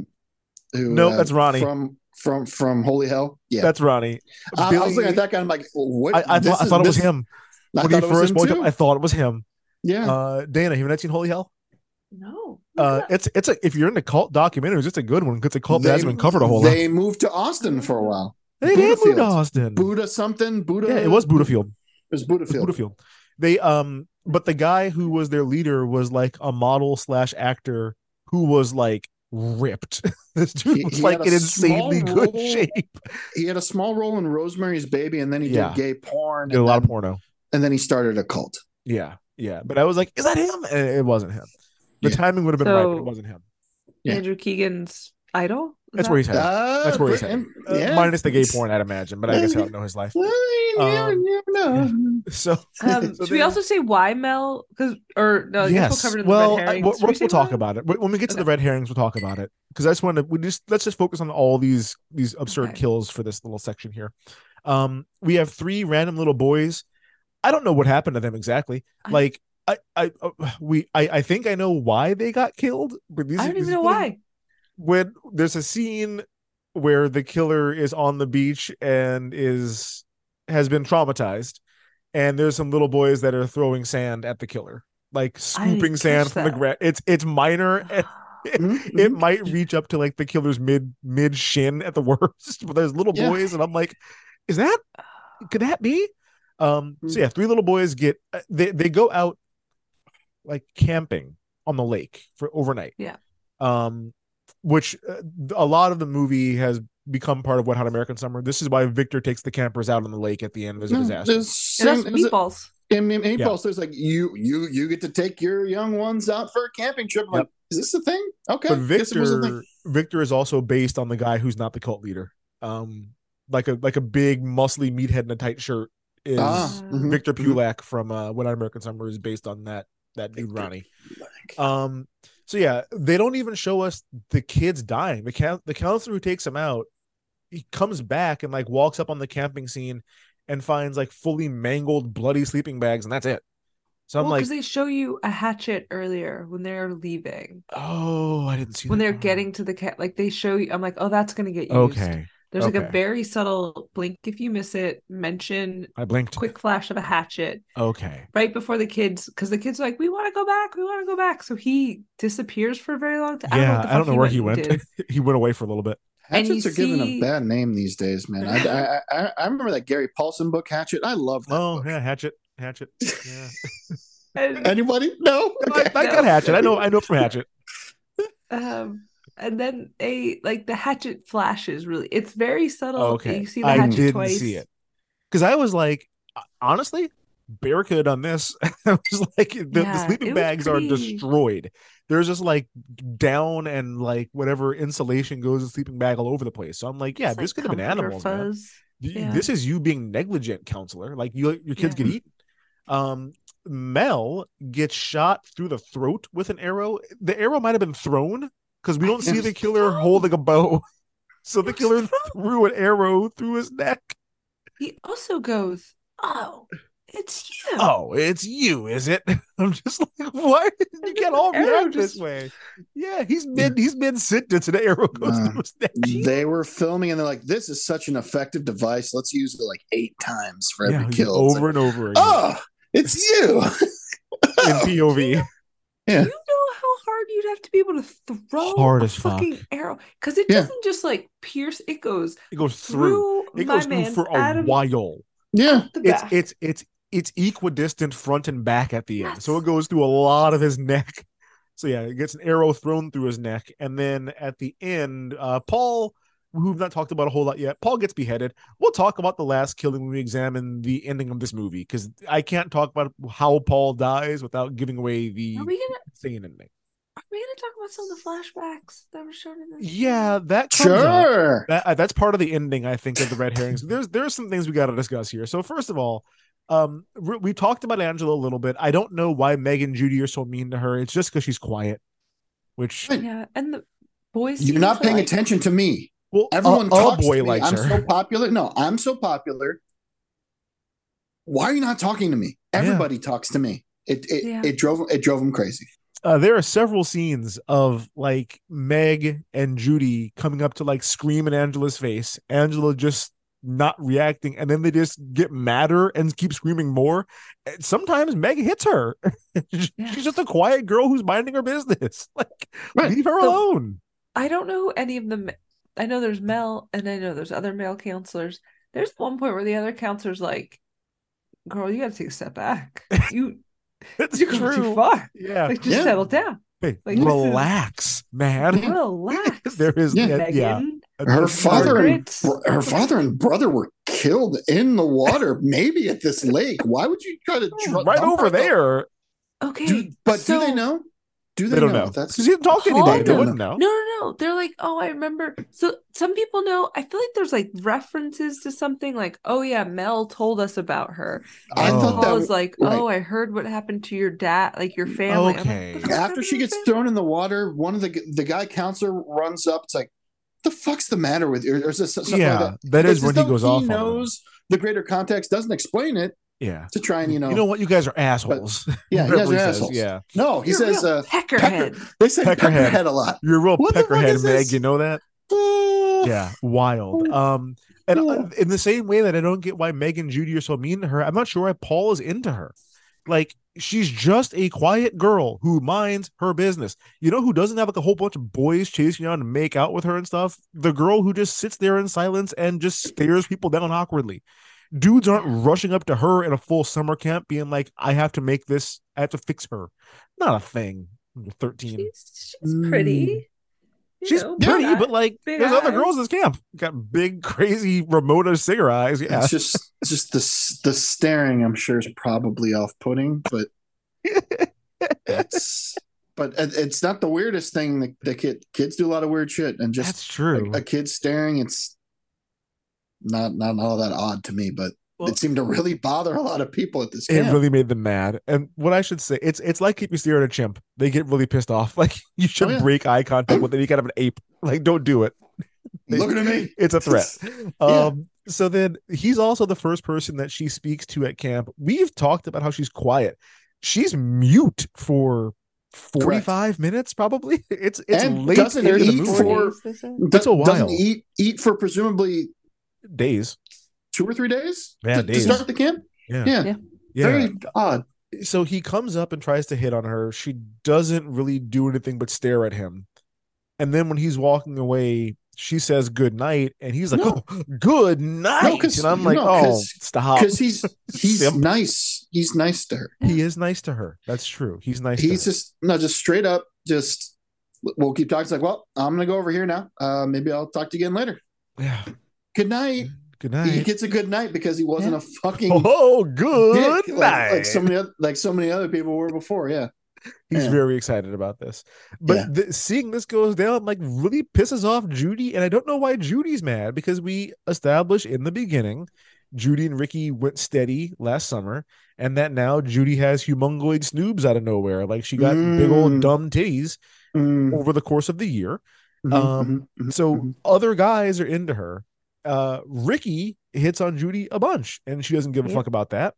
who, No, uh, that's Ronnie. from from from Holy Hell. Yeah, That's Ronnie. I, I was looking at that guy. I'm like, what? I, I, this thought, I is- thought it was this- him I when thought he it was first him up. I thought it was him. yeah, Uh, Dana, have you not seen Holy Hell? No. Uh, it's it's a if you're into cult documentaries, it's a good one because the cult that hasn't been covered a whole lot. They moved to Austin for a while. They did move to Austin. Buddha something. Buddha. Yeah, it was Buddha Field. It was Buddha It Field. Buddha Field. They um, but the guy who was their leader was like a model slash actor who was like ripped. this dude He- was he like had in insanely small good role. shape. He had a small role in Rosemary's Baby, and then he Yeah. did gay porn. Did a and lot of then- porno. and then he started a cult. Yeah, yeah. But I was like, is that him? And it wasn't him. The Yeah. timing would have been right, but it wasn't him. Yeah. Andrew Keegan's idol. That's, that- where he's headed. Uh, That's where he's but- headed. and- Uh, yeah. minus the gay porn, I'd imagine. But I guess I don't know his life. Well, you never- Um, you never know. So, Um, so should we also say why Mel? Because or no, I guess yes. we'll cover it the well, red I- we'll, we we'll talk why? about it When- when we get to the red herrings. We'll talk about it because I just want to. We just let's just focus on all these these absurd Okay. kills for this little section here. Um, we have three random little boys. I don't know what happened to them exactly. I- like I, I, uh, we, I, I think I know why they got killed. But these, I don't even know why. when there's a scene where the killer is on the beach and is has been traumatized and there's some little boys that are throwing sand at the killer like scooping sand from the ground it's it's minor and it might reach up to like the killer's mid mid shin at the worst but there's little Yeah. boys and i'm like is that could that be um so yeah three little boys get uh, they they go out like camping on the lake for overnight Yeah. um which uh, a lot of the movie has become part of Wet Hot American Summer this is why victor takes the campers out on the lake at the end of his No, disaster there's And that's some- is it- meatballs. in in Meatballs, there's like you you you get to take your young ones out for a camping trip. I'm Like, is this a thing? Okay, but guess it was a thing. victor victor is also based on the guy who's not the cult leader um like a like a big muscly meathead in a tight shirt is Ah, mhm, victor pulak from uh Wet Hot American Summer is based on that that dude ronnie Um, so yeah, they don't even show us the kids dying. The count the counselor who takes him out, he comes back and like walks up on the camping scene and finds like fully mangled, bloody sleeping bags, and that's it. So I'm Well, like, because they show you a hatchet earlier when they're leaving. oh, I didn't see When that. they're getting to the cat, like they show you. I'm like, oh, that's gonna get used. okay. There's like a very subtle blink if you miss it. Mention I blinked. quick flash of a hatchet Okay. right before the kids, because the kids are like, we want to go back, we want to go back. So he disappears for a very long time. yeah, the I don't fuck know where he went. did. he went away for a little bit. Hatchets you are given a bad name these days, man. I, I, I I remember that Gary Paulsen book, Hatchet. I love that. Oh book. yeah, Hatchet, Hatchet. Yeah, And, Anybody? No. I, Okay. I got Hatchet. I know. I know from Hatchet. um, and then a like the hatchet flashes really. It's very subtle. Okay, you see the I hatchet didn't twice. see it because I was like, honestly, Bear on this. I was like, the, the sleeping bags pretty- are destroyed. there's just like down and like whatever insulation goes in sleeping bag all over the place. So I'm like, yeah, It's this like could have been animals. man. Yeah. This is you being negligent, counselor. Like you, your kids Yeah. get eaten. Um, Mel gets shot through the throat with an arrow. The arrow might have been thrown because we don't see the killer holding a bow. So the killer threw an arrow through his neck. He also goes, "Oh, it's you." Oh, it's you, is it? I'm just like, what? You And can't then all the arrow react this way. Yeah, he's mid he's mid sentence and the arrow goes Uh, through his neck. They were filming and they're like, "This is such an effective device. Let's use it like eight times for Yeah, every he's kill." Over like, and over again oh, it's you. in POV. Yeah. Do you know how hard you'd have to be able to throw Hard a fuck. fucking arrow? Because it Yeah. doesn't just like pierce; it goes It goes through. through, It my goes through man for a Adam while. yeah, It's it's it's it's equidistant front and back at the end. So it goes through a lot of his neck. So yeah, it gets an arrow thrown through his neck, and then at the end, uh, Paul, who we've not talked about a whole lot yet, Paul gets beheaded. We'll talk about the last killing when we examine the ending of this movie because I can't talk about how Paul dies without giving away the Are we gonna insane ending. are we gonna talk about some of the flashbacks that were shown in this? Yeah, that comes up. sure. That, uh, that's part of the ending, I think, of the red herrings. There's there's some things we got to discuss here. So first of all, um, we we talked about Angela a little bit. I don't know why Meg and Judy are so mean to her. It's just because she's quiet, which Yeah, and the boys. You're not paying like- attention to me. Well, Everyone a, a talks boy to me. likes I'm her. so popular. No, I'm so popular. Why are you not talking to me? Everybody talks to me. It it, Yeah. it drove it drove him crazy. uh, there are several scenes of like Meg and Judy coming up to like scream in Angela's face. Angela just not reacting, and then they just get madder and keep screaming more. And sometimes Meg hits her. She's Yeah. just a quiet girl who's minding her business. Like, Right. leave her So- alone. I don't know who any of them. I know there's Mel, and I know there's other male counselors. There's one point where the other counselor's like, "Girl, you got to take a step back. You It's you're going too far. Yeah. Like, just Yeah. settle down. Hey, Like, this is- relax, man. Relax. there is Yeah. yeah, yeah. Megan. Her father and her father and brother were killed in the water, maybe at this lake. Why would you try to dr- right over her the- there. Okay, Do, but so- do they know? Do they, They don't know. That's Because he didn't talk to Paul anybody. They wouldn't know. No, no, no. They're like, oh, I remember. So some people know. I feel like there's like references to something like, oh yeah, Mel told us about her. I. And thought that Paul was like, right. oh, I heard what happened to your dad, like your family. I'm like, Okay. After she gets family?" thrown in the water, one of the the guy counselor runs up. It's like, the fuck's the matter with you? Or is this something yeah, like that? that is It's when he though goes off. He on knows the greater context, doesn't explain it Yeah. to try and you know. You know what? You guys are assholes. yeah, you guys are he says, assholes. Yeah. No, he You're says uh, peckerhead. They say Peckerhead. peckerhead, a lot. You're a real What the peckerhead, Meg. You know that? Yeah. Wild. Um, and uh, in the same way that I don't get why Meg and Judy are so mean to her, I'm not sure why Paul is into her. Like she's just a quiet girl who minds her business. You know who doesn't have like a whole bunch of boys chasing around to make out with her and stuff? The girl who just sits there in silence and just stares people down awkwardly. Dudes aren't rushing up to her in a full summer camp being like, I have to make this, I have to fix her. Not a thing. 13. She's, she's pretty. Mm. you She's know, pretty, big but like big there's other girls in this camp. Got big, crazy Ramona singer eyes. Yeah. It's just it's just the the staring. I'm sure is probably off putting, but it's but it's not the weirdest thing. that the kid kids do a lot of weird shit, and That's just true. a, a kid staring, it's not not all that odd to me. But Well- it seemed to really bother a lot of people at this it camp. really made them mad. And what I should say, it's it's like if you stare at a chimp, they get really pissed off. Like you should Oh, yeah. break eye contact with any kind of an ape. Like don't do it. Looking at me, It's a threat. Yeah. Um, so then he's also the first person that she speaks to at camp. We've talked about how she's quiet. She's mute for 45 minutes, probably. It's it's And late doesn't into the eat movie. for- days. That's a Do- doesn't while. eat eat for presumably days. two or three days. Yeah, to, to start the camp. Yeah. Yeah, Yeah. Yeah. very odd. so he comes up and tries to hit on her. She doesn't really do anything but stare at him. And then when he's walking away, she says good night, and he's like, No. "Oh, good night." 'cause- and I'm like, no, "Oh, 'cause- stop." because he's he's nice. He's nice to her. He is nice to her. That's true. He's nice. He's to her. just no, just straight up. Just we'll keep talking. It's like, well, I'm gonna go over here now. Uh, maybe I'll talk to you again later. yeah. Good night. Good night. He gets a good night because he wasn't a fucking Oh, good dick, night. like, like so many oth- like so many other people were before. Yeah, He's Yeah. very excited about this. But Yeah. th- seeing this goes down like really pisses off Judy. And I don't know why Judy's mad because we established in the beginning Judy and Ricky went steady last summer, and that now Judy has humongoid snoobs out of nowhere. Like she got big old Mm. dumb titties Mm, over the course of the year. mhm, Um, mhm, mhm, So mhm. other guys are into her. Uh, Ricky hits on Judy a bunch, and she doesn't give a Yeah. fuck about that.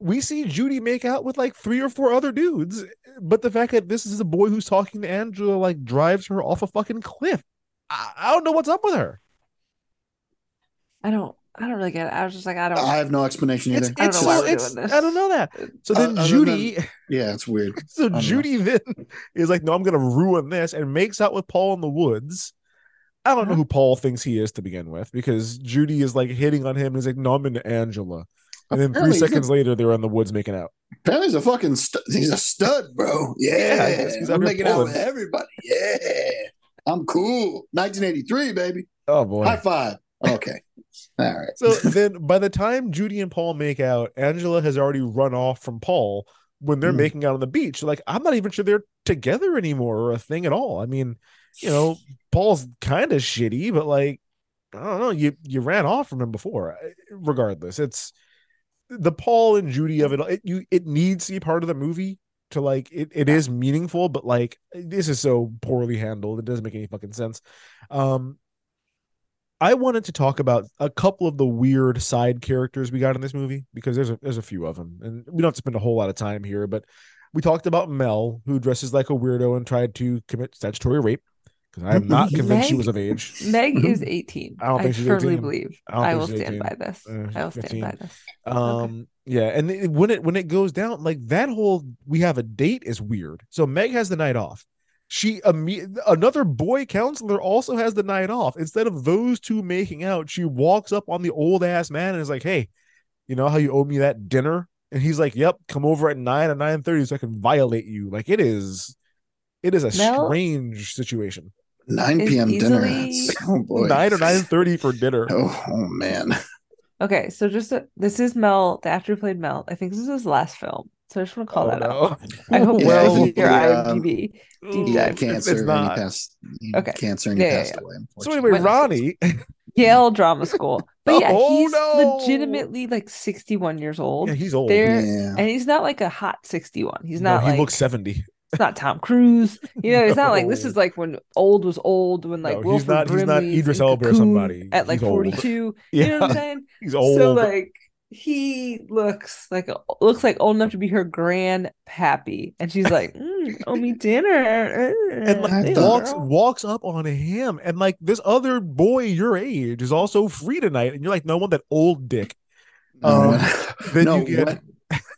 We see Judy make out with like three or four other dudes, but the fact that this is a boy who's talking to Angela like drives her off a fucking cliff. I, I don't know what's up with her. I don't. I don't really get it. I was just like, I don't. I have no explanation It's, either. I don't know so- it's- I don't know that. So Uh, then other Judy, yeah, it's weird. so know. Judy then is like, no, I'm gonna ruin this, and makes out with Paul in the woods. I don't know who Paul thinks he is to begin with, because Judy is like hitting on him. And he's like, no, I'm into Angela. And then three Apparently a- seconds later, they're in the woods making out. Apparently, he's a fucking stu- he's a stud, bro. Yeah, I guess he's out I'm making out with everybody. Yeah, I'm cool. 1983, baby. Oh boy. High five. Okay, all right. So then by the time Judy and Paul make out, Angela has already run off from Paul when they're Mhm. making out on the beach. Like, I'm not even sure they're together anymore or a thing at all. I mean, you know, Paul's kind of shitty, but like, I don't know, you you ran off from him before. Regardless, it's the Paul and Judy of it. It you it needs to be part of the movie to like it, it is meaningful, but like this is so poorly handled. It doesn't make any fucking sense. Um I wanted to talk about a couple of the weird side characters we got in this movie because there's a there's a few of them, and we don't have to spend a whole lot of time here. But we talked about Mel, who dresses like a weirdo and tried to commit statutory rape. Because I'm not convinced she was of age. Meg is 18. I don't think she's firmly 18. believe. I don't I, will stand by this. Uh, I will 15. stand by this. Um, yeah, and it- when it when it goes down, like that whole we have a date is weird. So Meg has the night off. She imme- another boy counselor also has the night off. Instead of those two making out, she walks up on the old ass man and is like, "Hey, you know how you owe me that dinner?" And he's like, "Yep, come over at nine or nine thirty so I can violate you." Like it is, it is a Mel- strange situation. 9 p.m. dinner. easily- Oh boy. Nine or nine thirty for dinner. Oh, oh man. Okay, so just a, this is Mel, the actor who played Mel. I think this is his last film. So I just want to call Oh, that out. I hope Yeah, well your um, yeah, IMDb. Deep He had dive. cancer It's and not. he passed. he Okay. Cancer and he Yeah, yeah, passed yeah. away. So anyway, Wait, Ronnie, Yale Drama School. But yeah, Oh, he's no. legitimately like 61 years old. yeah, he's old. There yeah. and he's not like a hot 61. He's No, not he like looks seventy. It's not Tom Cruise. You know, it's not like this is like when old was old, when like No, he's Wilford not- he's not Brimley's Idris Elba or somebody. at like 42. Yeah, You know what I'm saying? he's old. So like he looks like looks like old enough to be her grandpappy, and she's like, mm, "Owe me dinner." and like I walks girl. walks up on him, and like this other boy your age is also free tonight, and you're like, no one that old dick. No, Um, when- then no, you get- when,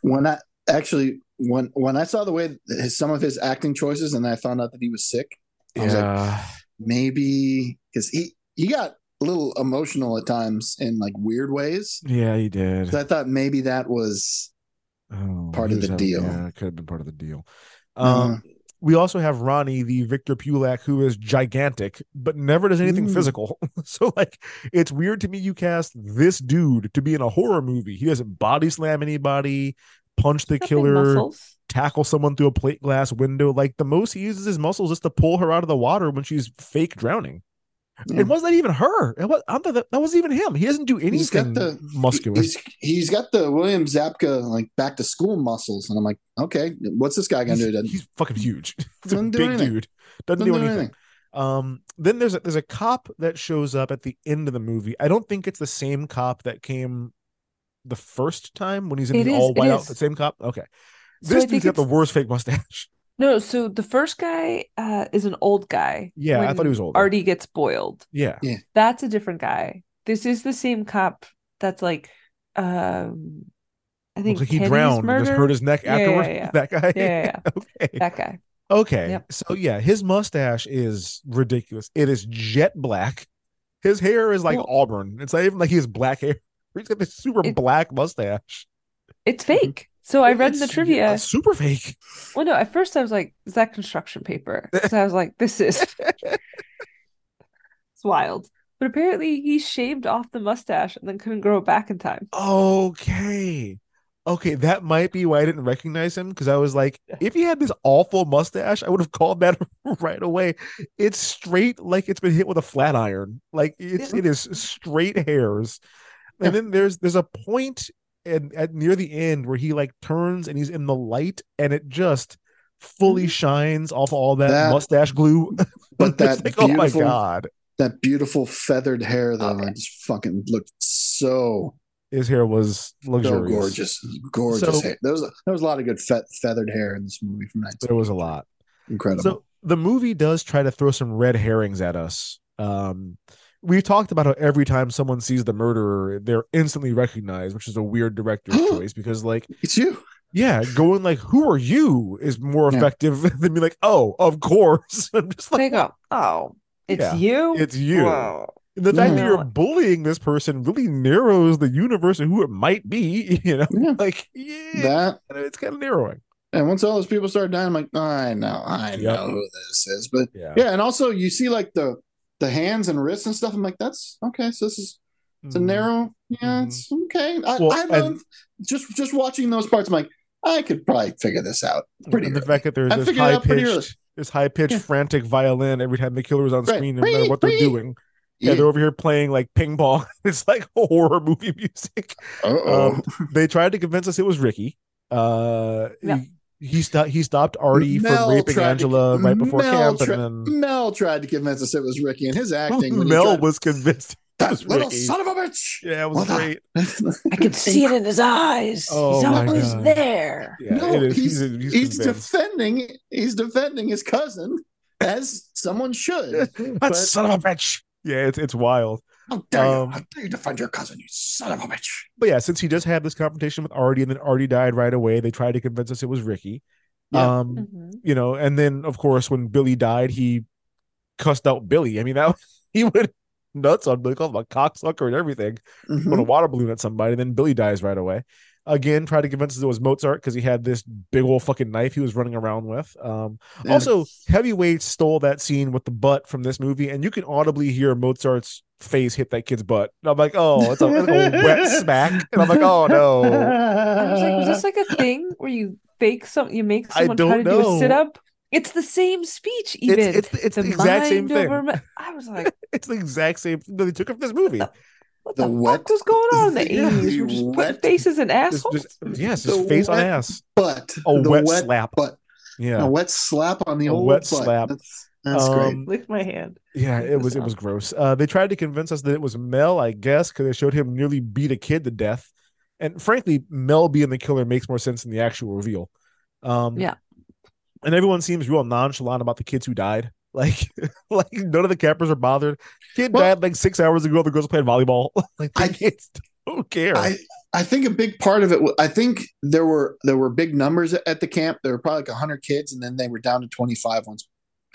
when I actually when when I saw the way his, some of his acting choices and I found out that he was sick, I was like, maybe because he he got a little emotional at times in like weird ways. yeah, he did. So I thought maybe that was Oh, part of the having- deal. Yeah, it could have been part of the deal. Uh, Um, we also have Ronnie, the Victor Pulak, who is gigantic, but never does anything Mm. physical. so, like, it's weird to me you cast this dude to be in a horror movie. He doesn't body slam anybody, punch the killer, tackle someone through a plate glass window. Like, the most he uses his muscles is to pull her out of the water when she's fake drowning. yeah. It wasn't even her. It was, I thought that, that wasn't even him. He doesn't do He's got anything the muscular. He's he's got the William Zabka like back to school muscles, and I'm like, okay, what's this guy gonna He's, do? To, he's fucking huge. He's a Doesn't do big anything. dude. Doesn't, do anything. Um, then there's a, there's a cop that shows up at the end of the movie. I don't think it's the same cop that came the first time when he's in It the is, all white out. The same cop. Okay, So this I dude's think got the worst fake mustache. No, so the first guy uh, is an old guy. Yeah, I thought he was old. Artie gets boiled. Yeah, yeah. That's a different guy. This is the same cop. That's like, um, I think like he Kenny's drowned and just hurt his neck Yeah, yeah, afterwards. yeah. That guy. Yeah, yeah, okay. That guy. Okay. Yep. So yeah, his mustache is ridiculous. It is jet black. His hair is like Well- auburn. It's not even like he has black hair. He's got this super It- black mustache. It's fake. So I read in the trivia. super fake. Well, no, at first I was like, is that construction paper? So I was like, this is it's wild. But apparently he shaved off the mustache and then couldn't grow it back in time. Okay. Okay, that might be why I didn't recognize him because I was like, if he had this awful mustache, I would have called that right away. It's straight like it's been hit with a flat iron. Like it's it is straight hairs. And then there's there's a point and at near the end where he like turns and he's in the light and it just fully shines off all that, That- mustache glue. But that like, oh my god. That beautiful feathered hair though, Okay. it just fucking looked so His hair was so luxurious. gorgeous, gorgeous So- hair. There was a, there was a lot of good fe- feathered hair in this movie from 19. There was a lot. Incredible. So the movie does try to throw some red herrings at us. Um, we talked about how every time someone sees the murderer, they're instantly recognized, which is a weird director's choice because, like, it's you. yeah, going like, "Who are you?" is more Yeah. effective than be like, "Oh, of course." I'm just They like, go, oh, it's Yeah, you. "It's you." Whoa. The fact that you're bullying this person really narrows the universe of who it might be. You know, Yeah. like, yeah, That it's kind of narrowing. and once all those people start dying, I'm like, I know, I Yep. know who this is. But Yeah, yeah, and also you see like the the hands and wrists and stuff. I'm like, that's okay. So this is it's a Mhm. narrow. Yeah, it's okay. I, Well, I and- love just just watching those parts. I'm like, I could probably figure this out pretty. and the fact that there's I this high out pretty early. pitched, this high pitched Yeah. frantic violin every time the killer is on Right. screen, no matter what they're doing. Yeah, they're over here playing like ping pong. It's like horror movie music. Uh-oh. Um, they tried to convince us it was Ricky. Uh, Yeah. He, he stopped. He stopped Artie Mel from raping tried to- Angela right before Mel camp, tri- and then Mel tried to convince us it was Ricky, and his acting. when Mel tried- was convinced. it that was little Ricky. son of a bitch. Yeah, it was What the- great. I could see it in his eyes. Oh He's always God. there. Yeah, no, it is. he's He's, he's, he's defending he's defending his cousin as someone should. that but- son of a bitch. Yeah, it's it's wild. How dare Um, you? How dare you defend your cousin, you son of a bitch? But yeah, since he just had this confrontation with Artie, and then Artie died right away, they tried to convince us it was Ricky. Yeah. Um, Mhm. you know, and then of course when Billy died, he cussed out Billy. I mean, that he went nuts on Billy, called him a cocksucker and everything. Mhm. Put a water balloon at somebody, and then Billy dies right away. Again, tried to convince us it was Mozart because he had this big old fucking knife he was running around with. Um, Yeah. Also, Heavyweight stole that scene with the butt from this movie, and you can audibly hear Mozart's face hit that kid's butt. And I'm like, oh, it's a, it's a wet smack. And I'm like, oh no. I was like, was this like a thing where you fake some, you make someone try don't to do a sit up? It's the same speech, even. It's it's, it's the, exact same mind thing. over ma- I was like, It's the exact same thing that they took from this movie. What The the, wet- fuck was going on in the Yeah, 80s? the We're just putting wet- faces in Just, assholes. just yes, The just face on wet ass. But A the wet, wet slap. butt, Yeah. a wet slap on the A old wet butt. slap. That's, that's great. Um, Lick my hand. Yeah, it was it was gross. Uh, they tried to convince us that it was Mel, I guess, because they showed him nearly beat a kid to death. And frankly, Mel being the killer makes more sense than the actual reveal. Um, Yeah. And everyone seems real nonchalant about the kids who died. Like, like none of the cappers are bothered. Kid Well- died like six hours ago. The girls playing volleyball. like the I- kids don't care. I I think a big part of it. I think there were there were big numbers at- at the camp. There were probably like hundred kids, and then they were down to twenty five once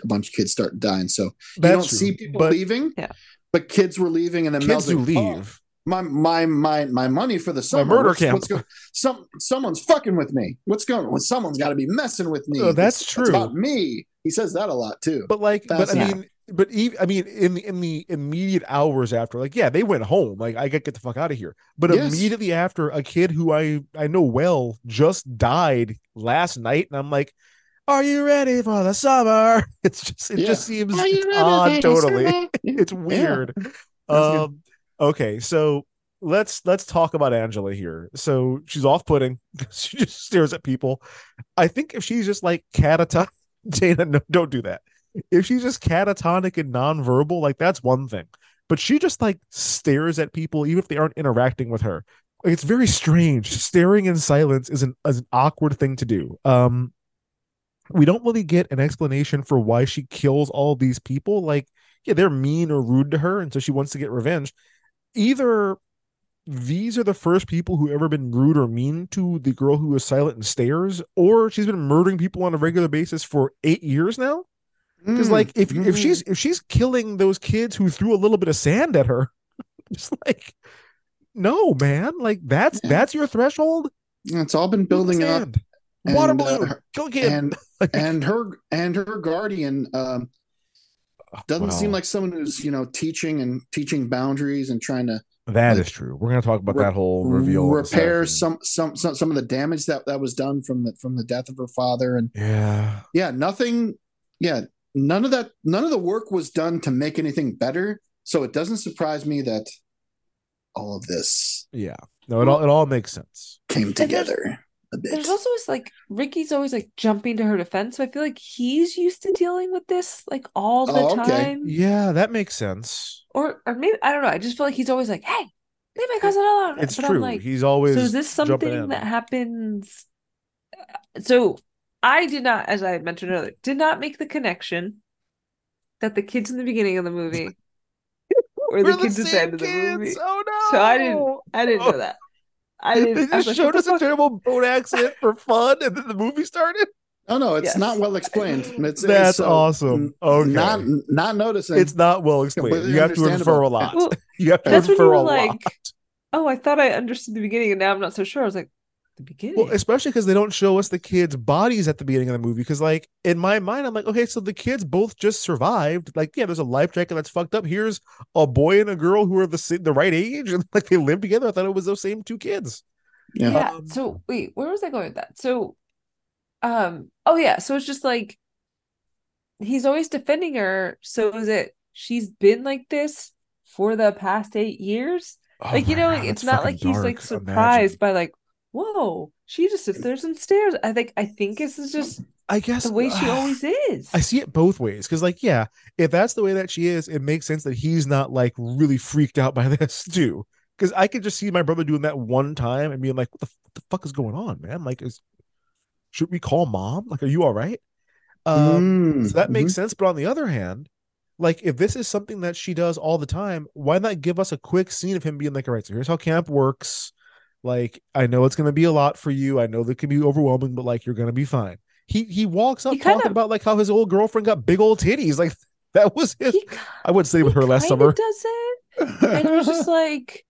a bunch of kids started dying. So you don't true, see people but leaving. Yeah. But kids were leaving, and then kids Mel's do like, "Oh, leave. my my my my money for the summer. murder what's, camp. What's going? Some someone's fucking with me. What's going? Well, someone's got to be messing with me. Oh, that's It's- true. It's about me. He says that a lot too. But like, but I Fascinating. mean, but even, I mean, in the in the immediate hours after, like, yeah, they went home. Like, I got get the fuck out of here. But Yes. immediately after, a kid who I I know well just died last night, and I'm like, "Are you ready for the summer?" It's just it Yeah. just seems Are you it's ready odd, totally. it's weird. That's good. Um, okay, so let's let's talk about Angela here. So she's off putting. she just stares at people. I think if she's just like catatonic, Dana, no, don't do that. If she's just catatonic and nonverbal, like that's one thing. But she just like stares at people, even if they aren't interacting with her. Like, it's very strange. Staring in silence is an, is an awkward thing to do. Um, we don't really get an explanation for why she kills all these people. Like, yeah, they're mean or rude to her, and so she wants to get revenge. Either these are the first people who ever been rude or mean to the girl who is silent and stares, or she's been murdering people on a regular basis for eight years now. Because Mm, like if if mm. she's if she's killing those kids who threw a little bit of sand at her, just like no man, like that's Yeah. that's your threshold. it's all been building up, Sand. Water and, uh, balloon, her- kill kid. and and her and her guardian um Doesn't seem like someone who's you know teaching and teaching boundaries and trying to that is like, true. We're gonna talk about re- that whole reveal. in repair some, some some some of the damage that that was done from the from the death of her father and Yeah. yeah nothing yeah none of that none of the work was done to make anything better so it doesn't surprise me that all of this Yeah. No, it all it all makes sense. came together a bit There's also this like Ricky's always like jumping to her defense. So I feel like he's used to dealing with this like all the Oh, okay. time. Yeah, that makes sense. Or or maybe I don't know. I just feel like he's always like, "Hey, leave my cousin alone." It's but true. I'm like, He's always so is this something that happens? Uh, so I did not, as I had mentioned earlier, did not make the connection that the kids in the beginning of the movie were the We're kids at the same end of the movie. Oh no. So I didn't, I didn't know oh. that. I They didn't. I was just like, showed us a terrible boat accident for fun, and then the movie started. oh no it's Yes. not well explained it's That's so, awesome. n- Okay. not not noticing It's not well explained. You have to infer a lot. Well, You have to that's when infer you were a like, lot. "Oh, I thought I understood the beginning, and now I'm not so sure." I was like, "The beginning." Well, especially because they don't show us the kids' bodies at the beginning of the movie. Because, like, in my mind, I'm like, okay, so the kids both just survived. Like, yeah, there's a life jacket that's fucked up. Here's a boy and a girl who are the sa- the right age, and like they live together. I thought it was those same two kids. yeah yeah Um, so wait where was i going with that so um oh yeah so it's just like he's always defending her so is it she's been like this for the past eight years Oh like you know God, like it's not like fucking he's like surprised Imagine. by like whoa she just sits there and stares i think i think this is just I guess the way she always is I see it both ways because, like, yeah, if that's the way that she is, it makes sense that he's not like really freaked out by this too. Because I could just see my brother doing that one time and being like, "What the, what the fuck is going on, man? Like, is should we call mom? Like, are you all right?" Um, Mm, so that makes mhm. sense. But on the other hand, like, if this is something that she does all the time, why not give us a quick scene of him being like, "All right, so here's how camp works." Like, I know it's gonna be a lot for you. I know that can be overwhelming, but like, you're gonna be fine. He he walks up He talking of- about like how his old girlfriend got big old titties. Like that was his. he, I would stay with her last summer. does it and it was just like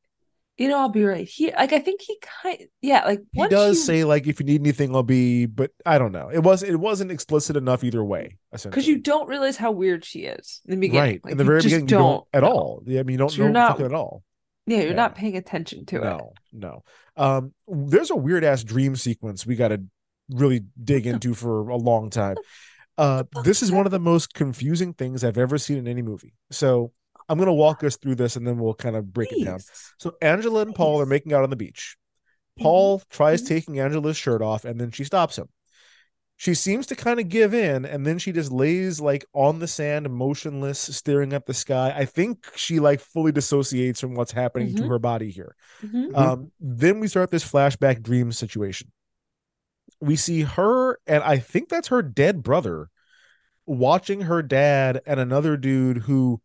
you know i'll be right here like i think he kind yeah like He does you- say like if you need anything, I'll be. But I don't know. It was it wasn't explicit enough either way. because you don't realize how weird she is in the beginning. right Like, in the very beginning, you don't at know. all. Yeah, I mean, you don't So know you're not- at all. Yeah, you're Yeah. not paying attention to it. No. Um, there's a weird ass dream sequence we got to really dig into for a long time. Uh, this is one of the most confusing things I've ever seen in any movie. So I'm gonna walk us through this and then we'll kind of break it down. So Angela and Paul are making out on the beach. Paul tries mhm. taking Angela's shirt off and then she stops him. She seems to kind of give in and then she just lays like on the sand, motionless, staring at the sky. I think she like fully dissociates from what's happening to Mhm. her body here. Mhm. Mhm. Um, then we start this flashback dream situation. We see her, and I think that's her dead brother, watching her dad and another dude who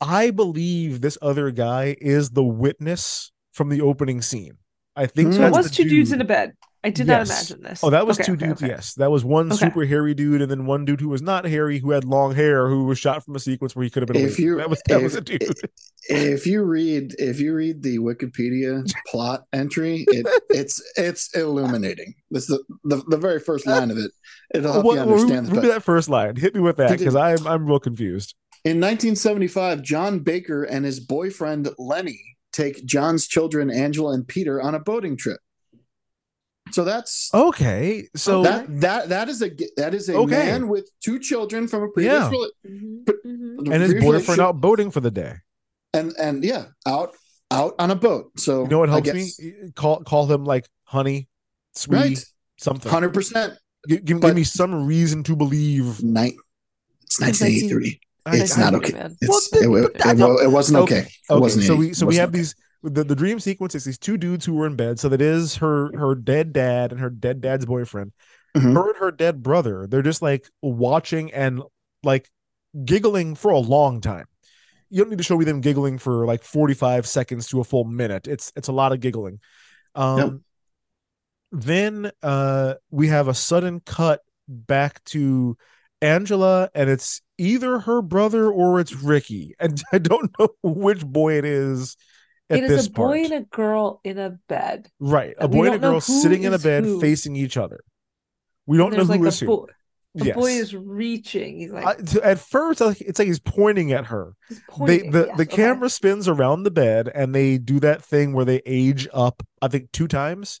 I believe this other guy is the witness from the opening scene. I think Hmm. So it was the two dudes in a bed. I did Yes. not imagine this. Oh, that was Okay, two okay, dudes. okay. Yes, that was one Okay. super hairy dude, and then one dude who was not hairy, who had long hair, who was shot from a sequence where he could have been. If lady. you- that was that if- was a dude. if you read if you read the Wikipedia plot entry, it, it's it's illuminating. This the, the the very first line of it. It'll help What, you what- understand the read me that first line. Hit me with that because I'm I'm real confused. In 1975, John Baker and his boyfriend Lenny take John's children Angela and Peter on a boating trip. So that's Okay, so that that that is a that is a Okay. man with two children from a previous Yeah. rela- Mhm, But- mhm. and his boyfriend out boating for the day. and and yeah, out out on a boat. So You know what helps me? Call call him like honey, sweet, Right, something. hundred percent. Give, give, me some reason to believe. Night. It's 1983. It's I- not okay. man. Well, It's, it, it, but I don't- it, it wasn't okay. It wasn't so we so we wasn't have okay. The, the dream sequence is these two dudes who were in bed. So that is her her dead dad and her dead dad's boyfriend. Mhm. Her and her dead brother. They're just like watching and like giggling for a long time. You don't need to show me them giggling for like 45 seconds to a full minute. It's it's a lot of giggling. Um Yep. then uh we have a sudden cut back to Angela and it's either her brother or it's Ricky. And I don't know which boy it is It this a boy part. and a girl in a bed. right. A boy and a girl sitting in a bed who. facing each other. We don't know who like is who. The boy is reaching. He's like I, to- at first, it's like he's pointing at her. he's They the Yes, the okay. camera spins around the bed, and they do that thing where they age up. I think two times,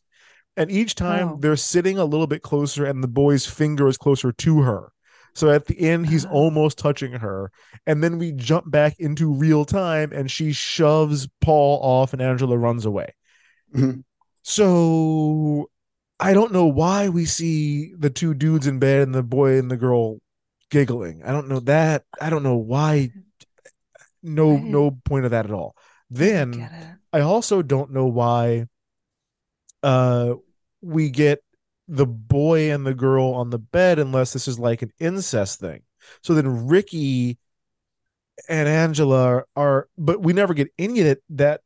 and each time Oh. they're sitting a little bit closer, and the boy's finger is closer to her. So at the end, he's Oh. almost touching her, and then we jump back into real time, and she shoves Paul off, and Angela runs away. Mhm. So I don't know why we see the two dudes in bed and the boy and the girl giggling. I don't know that. I don't know why. No, I no point of that at all. Then it. I also don't know why uh we get the boy and the girl on the bed unless this is like an incest thing. So then Ricky and Angela are, but we never get any of that that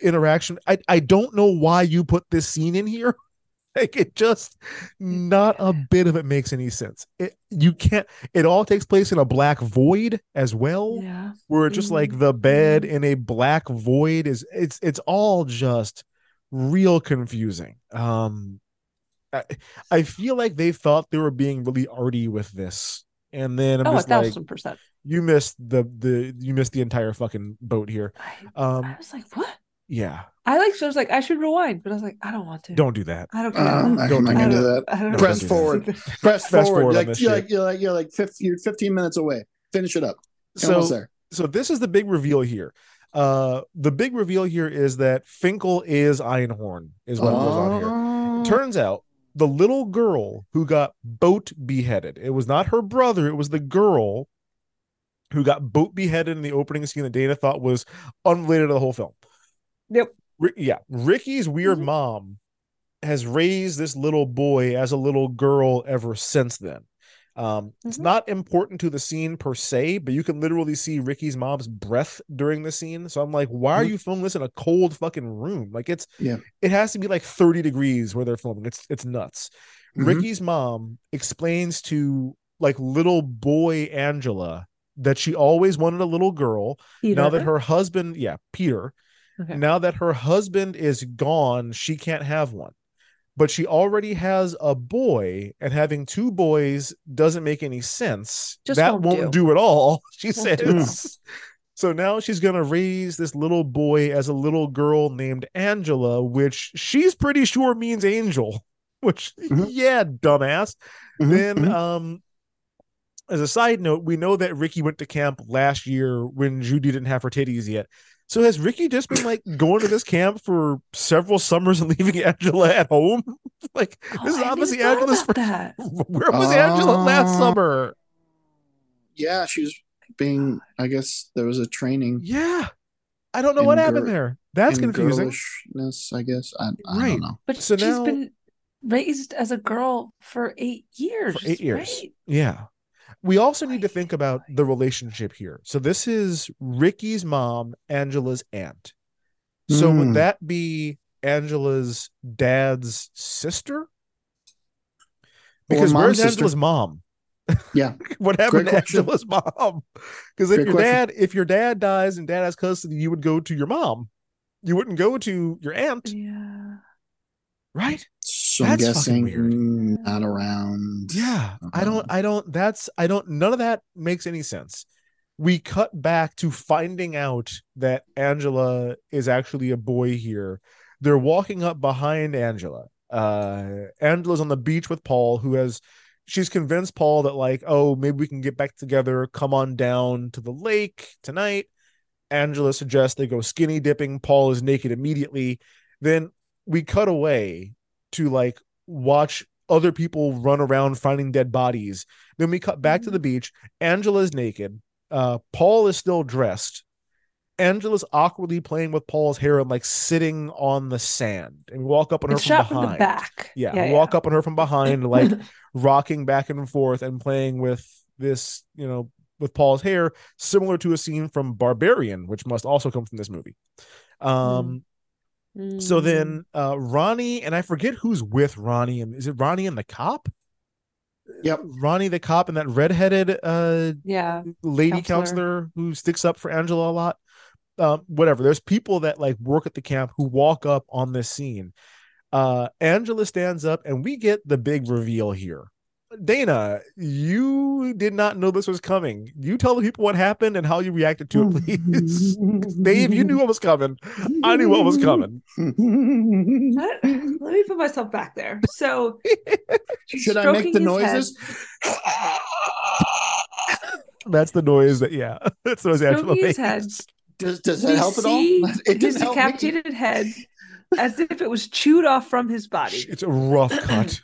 interaction. I I don't know why you put this scene in here. Like it just not a bit of it makes any sense. It you can't it all takes place in a black void as well Yeah. where it's just like Mhm. the bed Mhm. in a black void is it's it's all just real confusing um I, I feel like they thought they were being really arty with this and then i'm Oh, a just like thousand percent. you missed the the you missed the entire fucking boat here I, um I was like, what? yeah I like. So I was like, I should rewind, but I was like, I don't want to. don't do that I don't care. Um, I Don't I'm not do gonna do that. I don't Press don't do that. forward. Press forward. forward on Like, you're like you're like you're like 50, you're 15 minutes away. Finish it up. You're so there. so this is the big reveal here uh the big reveal here is that Finkle is einhorn is what goes on here Oh. turns out the little girl who got boat beheaded it was not her brother it was the girl who got boat beheaded in the opening scene that dana thought was unrelated to the whole film Yep. Ri- yeah ricky's weird Mhm. mom has raised this little boy as a little girl ever since then um it's Mhm. not important to the scene per se but you can literally see ricky's mom's breath during the scene so i'm like why are Mhm. you filming this in a cold fucking room like it's Yeah. it has to be like 30 degrees where they're filming it's it's nuts Mhm. ricky's mom explains to like little boy angela that she always wanted a little girl now that her husband yeah peter Okay. now that her husband is gone she can't have one but she already has a boy and having two boys doesn't make any sense Just that won't won't, do. do. at all she Won't says so now she's going to raise this little boy as a little girl named angela which she's pretty sure means angel which Mhm. yeah dumbass Mhm, then mhm. um as a side note we know that ricky went to camp last year when judy didn't have her titties yet so has ricky just been like going to this camp for several summers and leaving angela at home like Oh, this is I obviously angela's about first that. where was angela last Oh. summer yeah, she was being. I guess there was a training. yeah i don't know what In happened gir- there that's confusing girlishness, I guess. I, I Right. don't know. But So she's now- been raised as a girl for eight years. for eight years. right? Yeah. We also need to think about the relationship here. So this is Ricky's mom, Angela's aunt. So Hmm. would that be Angela's dad's sister? Because mom's where's sister. Angela's mom? Yeah. what happened Great to question. Angela's mom? Because if Great your question. dad, if your dad dies and dad has custody, you would go to your mom. You wouldn't go to your aunt, Yeah. right? So That's I'm fucking guessing weird. not around. Yeah, I don't, I don't, that's, I don't, none of that makes any sense. We cut back to finding out that Angela is actually a boy here. They're walking up behind Angela. Uh, Angela's on the beach with Paul, who has, she's convinced Paul that, like, oh, maybe we can get back together, come on down to the lake tonight. Angela suggests they go skinny dipping. Paul is naked immediately. Then we cut away to like watch other people run around finding dead bodies. Then we cut back to the beach. Angela's naked. Uh, Paul is still dressed. Angela's awkwardly playing with Paul's hair and like sitting on the sand. And we walk up on her It's from from behind. the back. Yeah, we walk up on her from behind, like rocking back and forth and playing with this, you know, with Paul's hair, similar to a scene from Barbarian, which must also come from this movie. Um, so Mm. then uh Ronnie and I forget who's with Ronnie and is it Ronnie and the cop? Yep. Ronnie the cop and that redheaded uh yeah. lady Counselor. counselor who sticks up for Angela a lot. Um, whatever. There's people that like work at the camp who walk up on this scene. Uh, Angela stands up, and we get the big reveal here. Dana, you did not know this was coming. You tell the people what happened and how you reacted to it, please. Dave, you knew what was coming. I knew what was coming. Let, let me put myself back there. So, Should I make the noises? That's the noise that, yeah, that's the noise Angela Stroking his makes. head. Does does We that help at all? see It his didn't me. decapitated head as if it was chewed off from his body. It's a rough cut.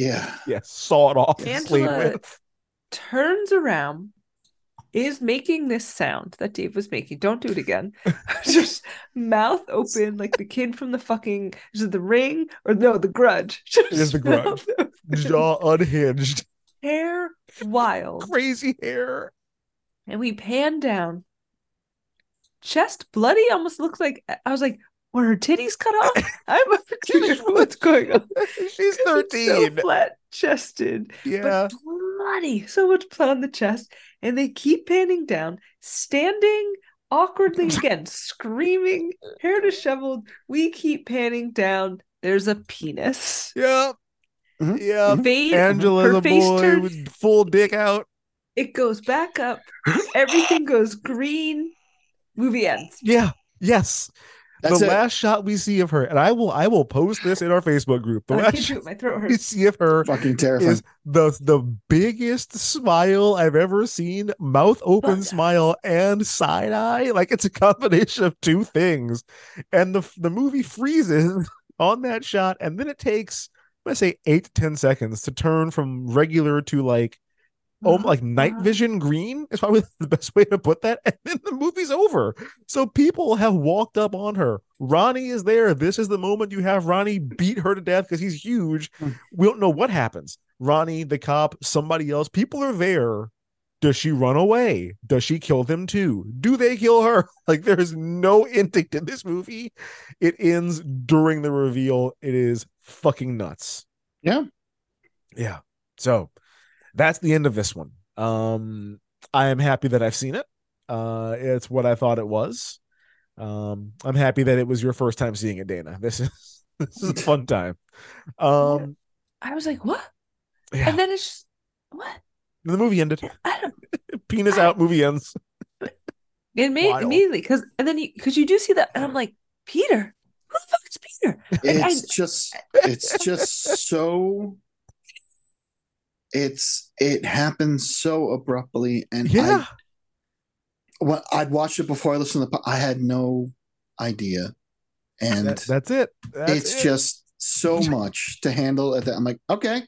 Yeah. Yes, saw it off. and played Angela with. turns around, is making this sound that Dave was making. Don't do it again. Just mouth open, like the kid from the fucking is it the ring or no, the grudge. Just is The Grudge. Jaw unhinged, Hair wild. crazy hair. And we pan down. Chest bloody almost looks like I was like, were her titties cut off? I'm confused what's going on. She's 13. So 13. flat chested. yeah. but bloody, so much blood on the chest, and they keep panning down, standing awkwardly again, screaming, hair disheveled. We keep panning down. There's a penis. Yeah. Mhm. Yeah. Fade, Angela, the boy turned- with full dick out. It goes back up. Everything goes green. Movie ends. Yeah. Yes. That's the it. last shot we see of her, and I will I will post this in our Facebook group. The I last can't shot. My throat we see of her Fucking terrifying. is the the biggest smile I've ever seen, mouth open Bug smile and side eye. Like it's a combination of two things. And the the movie freezes on that shot, and then it takes I'm gonna say eight to ten seconds to turn from regular to like oh like night vision green is probably the best way to put that and then the movie's over. So people have walked up on her. Ronnie is there. This is the moment you have ronnie beat her to death because he's huge. Hmm. we don't know what happens. Ronnie the cop somebody else people are there. Does she run away? Does she kill them too? Do they kill her? Like there is no ending to this movie. It ends during the reveal. It is fucking nuts. Yeah. yeah. So that's the end of this one. Um, I am happy that I've seen it. Uh, it's what I thought it was. Um, I'm happy that it was your first time seeing it, Dana. This is this is a fun time. Um, I was like, what? yeah. And then it's just what? the movie ended. I don't Penis out. Movie ends. it made Wild. immediately because and then you because you do see that and I'm like, Peter, who the fuck is Peter? Like, I- it's just it's just so it's it happens so abruptly and Yeah. I when I'd watched it before I listened to the I had no idea and That- that's it. That's it's it. just so much to handle at that I'm like okay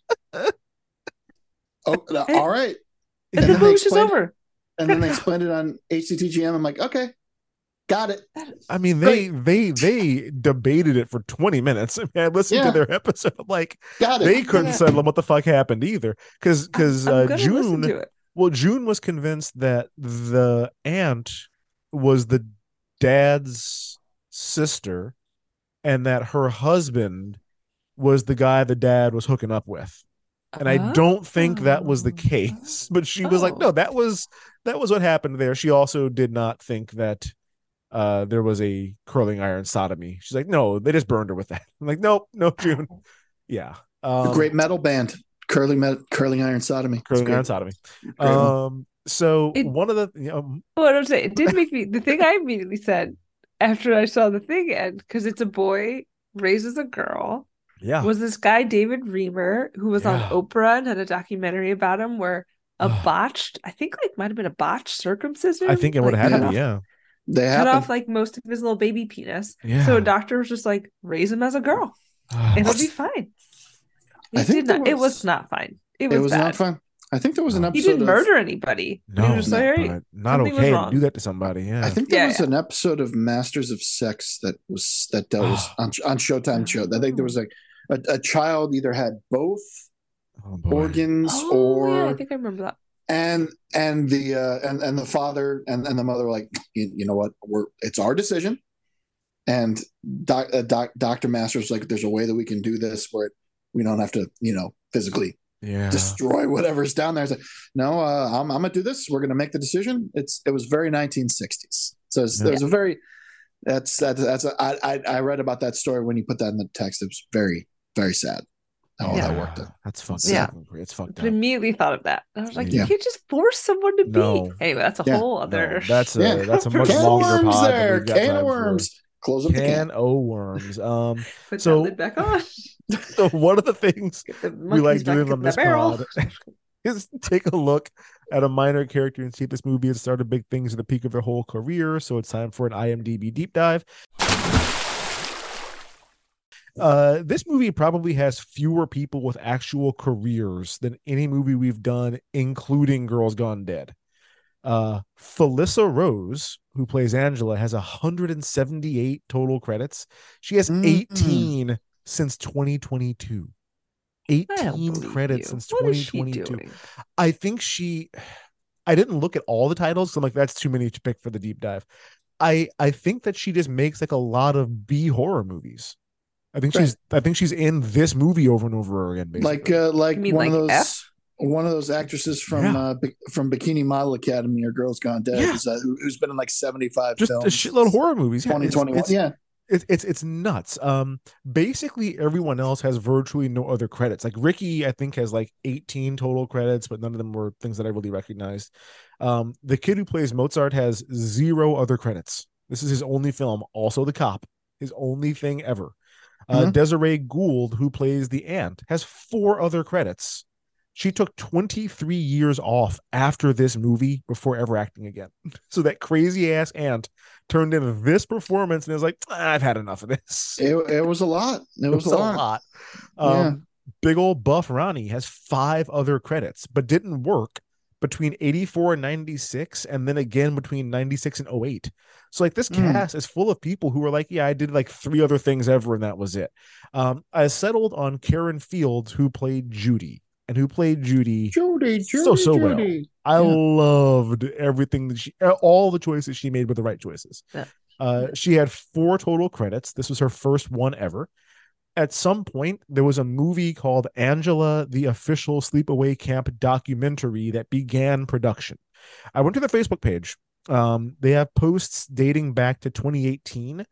oh all right And, And the then they movie's just explained- over. and then they explained it on HDTGM I'm like okay got it I mean, they they they debated it for 20 minutes. I mean, I listened Yeah. to their episode. I'm like, got it they couldn't Yeah. settle on what the fuck happened either. Because because uh, June. Well, June was convinced that the aunt was the dad's sister and that her husband was the guy the dad was hooking up with. And I don't think that was the Oh. case. But she was like, Oh. no, that was that was what happened there. She also did not think that uh there was a curling iron sodomy. She's like, no, they just burned her with that. I'm like, nope, no, June. Yeah. A Um, great metal band curling met- curling iron sodomy It's curling iron sodomy. Um so It- one of the you know, Oh, I don't say it did make me the thing I immediately said after I saw the thing end because it's a boy raises a girl yeah. was this guy David Reimer who was Yeah. on Oprah and had a documentary about him where a botched I think like might have been a botched circumcision I think it would like, have had to be, yeah. They cut happen off like most of his little baby penis Yeah. so a doctor was just like raise him as a girl ah. it'll be fine I it think did there not it was- was not fine it was, it was bad. not fine. I think there was an episode he didn't of- murder anybody no, he was just no, like, "Hey, not okay to do that to somebody. Yeah. I think there Yeah, was yeah. an episode of Masters of Sex that was that dealt was on on Showtime show. I think there was like a, a child either had both oh, organs oh or yeah I think I remember that and and the uh and and the father and, and the mother were like you, you know what? We're it's our decision. And doc, uh, doc dr masters like there's a way that we can do this where we don't have to you know physically Yeah. destroy whatever's down there. It's like no uh i'm, I'm gonna do this. We're gonna make the decision. It's it was very 1960s so it's, Yeah. there's a very that's that's that's a, I, I i read about that story when you put that in the text. It was very very sad how that worked out. That's fucked. Yeah. up. It's fucked But up. immediately thought of that. I was like, Yeah. you can't just force someone to No. be. Anyway, that's a Yeah. whole No, other. that's a Yeah. that's a much Can longer worms pod. there. Can time of for. worms. Close up the can. Can o worms. Um, Put so- that back on. so one of the things the we like doing on this barrel. pod is take a look at a minor character and see if this movie has started big things at the peak of their whole career. So it's time for an IMDb deep dive. Uh, this movie probably has fewer people with actual careers than any movie we've done, including Girls Gone Dead. Uh, Felissa Rose, who plays Angela, has 178 total credits. She has Mm. 18 since 2022. 18 credits you. since What is she 2022. I think she I didn't look at all the titles. So I'm like, that's too many to pick for the deep dive. I I think that she just makes like a lot of B horror movies. I think she's I think she's in this movie over and over again. Basically. Like uh, like You mean one of those F? one of those actresses from Yeah. uh, Bi- from Bikini Model Academy or Girls Gone Dead Yeah. is, uh, who, who's been in like seventy five just films. a shitload of horror movies. Yeah, Twenty it's- twenty one. it's- Yeah, it's it's it's nuts. Um, basically everyone else has virtually no other credits. Like Ricky, I think has like 18 total credits, but none of them were things that I really recognized. Um, the kid who plays Mozart has zero other credits. This is his only film. Also, the cop, his only thing ever. Uh, Mhm. Desiree Gould, who plays the aunt, has four other credits. She took 23 years off after this movie before ever acting again. So that crazy ass aunt turned in this performance and is like, "Ah, I've had enough of this. it, it was a lot. It was, a lot. Um, Yeah. Big old buff Ronnie has five other credits, but didn't work between 84 and 96 and then again between 96 and 08. So like this Mm. cast is full of people who were like, yeah, I did like three other things ever and that was it. Um, I settled on Karen Fields who played Judy and who played Judy Judy, Judy, So, so well. Judy. I Yeah. loved everything that she, all the choices she made were the right choices. Yeah. Uh, she had four total credits. This was her first one ever. At some point, there was a movie called Angela, the official sleepaway camp documentary that began production. I went to their Facebook page. Um, they have posts dating back to 2018.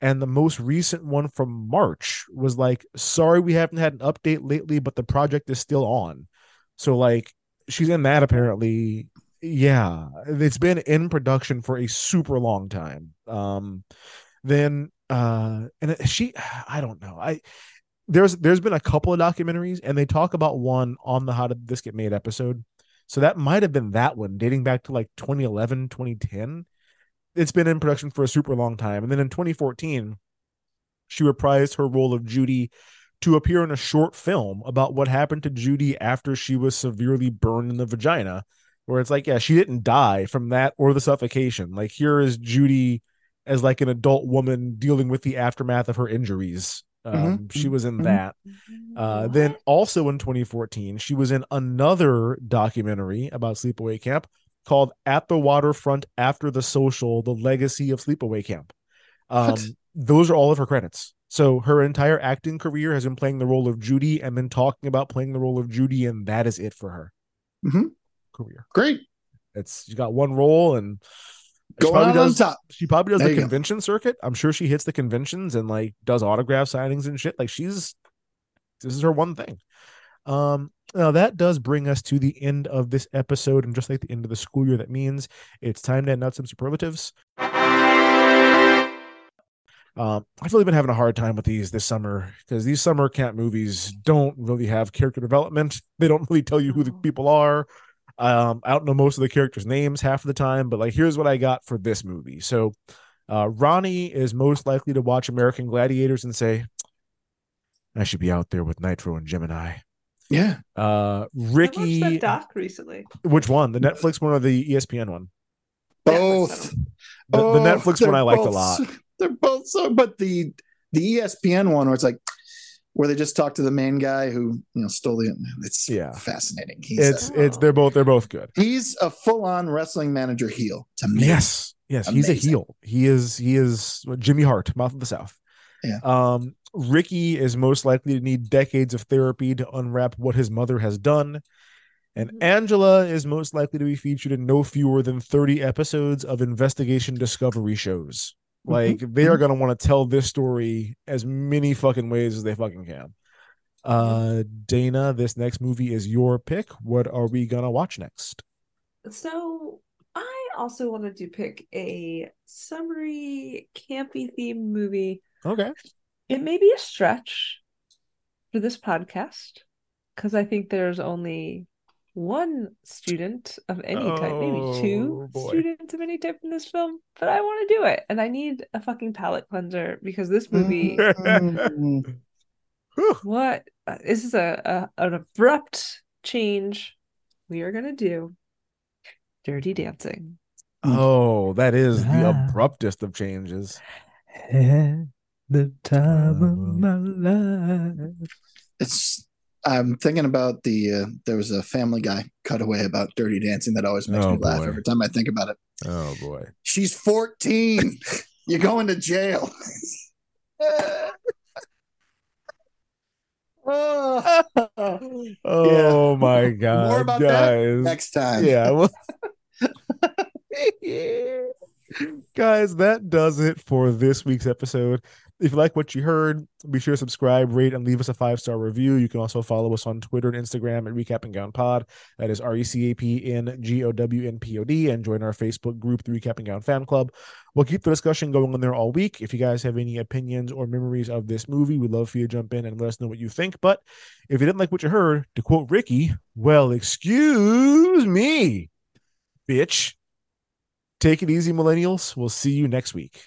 And the most recent one from March was like, sorry, we haven't had an update lately, but the project is still on. So, like, she's in that apparently. Yeah, it's been in production for a super long time. Um, then uh, and she, I don't know. I there's there's been a couple of documentaries, and they talk about one on the How Did This Get Made episode. So that might have been that one, dating back to like 2011, 2010. It's been in production for a super long time, and then in 2014, she reprised her role of Judy to appear in a short film about what happened to Judy after she was severely burned in the vagina. Where it's like, yeah, she didn't die from that or the suffocation. Like, here is Judy as like an adult woman dealing with the aftermath of her injuries. Um, Mhm. She was in Mhm. that. Uh, then also in 2014, she was in another documentary about sleepaway camp called At the Waterfront After the Social: The Legacy of Sleepaway Camp. Um, those are all of her credits. So her entire acting career has been playing the role of Judy and then talking about playing the role of Judy, and that is it for her Mhm. career. Great. It's she got one role and she Going probably out on does top. she probably does There the you go. convention circuit. I'm sure she hits the conventions and like does autograph signings and shit. Like she's this is her one thing. Um now that does bring us to the end of this episode, and just like the end of the school year, that means it's time to end out some superlatives. Um, I've really been having a hard time with these this summer because these summer camp movies don't really have character development. They don't really tell you who the people are. Um, I don't know most of the characters' names half of the time, but like here's what I got for this movie. So uh Ronnie is most likely to watch American Gladiators and say, I should be out there with Nitro and Gemini. Yeah. Uh I watched Ricky that doc recently. which one? The Netflix one or the ESPN one? Both. The, the Oh, Netflix one I liked a lot. they're both so, but the the ESPN one where it's like where they just talk to the main guy who you know stole the. It's Yeah. fascinating. He's It's a, it's they're both they're both good. he's a full on wrestling manager heel to me. Yes, yes, he's a heel. He is he is Jimmy Hart, mouth of the South. Yeah. Um, Ricky is most likely to need decades of therapy to unwrap what his mother has done, and Mhm. Angela is most likely to be featured in no fewer than thirty episodes of investigation discovery shows. Like they are going to want to tell this story as many fucking ways as they fucking can. Uh, Dana, this next movie is your pick. What are we gonna watch next? So I also wanted to pick a summery, campy themed movie. Okay. It may be a stretch for this podcast because I think there's only one student of any type, maybe two boy. students of any type in this film, but I want to do it. And I need a fucking palate cleanser because this movie, Mm. What uh, this is a, a an abrupt change. We are gonna do Dirty Dancing. Oh, that is the Ah. abruptest of changes. the time of my life. It's. I'm thinking about the. Uh, there was a Family Guy cutaway about Dirty Dancing that always makes Oh, me laugh boy. every time I think about it. Oh boy. She's 14. You're going to jail. oh, Oh my god, More about that guys. next time. yeah. Well, guys, that does it for this week's episode. If you like what you heard, be sure to subscribe, rate, and leave us a five star review. You can also follow us on Twitter and Instagram at Recap and Gown Pod. That is R E C A P N G O W N P O D, and join our Facebook group, the Recap and Gown Fan Club. We'll keep the discussion going on there all week. If you guys have any opinions or memories of this movie, we'd love for you to jump in and let us know what you think. But if you didn't like what you heard, to quote Ricky, well, excuse me, bitch. Take it easy, millennials. We'll see you next week.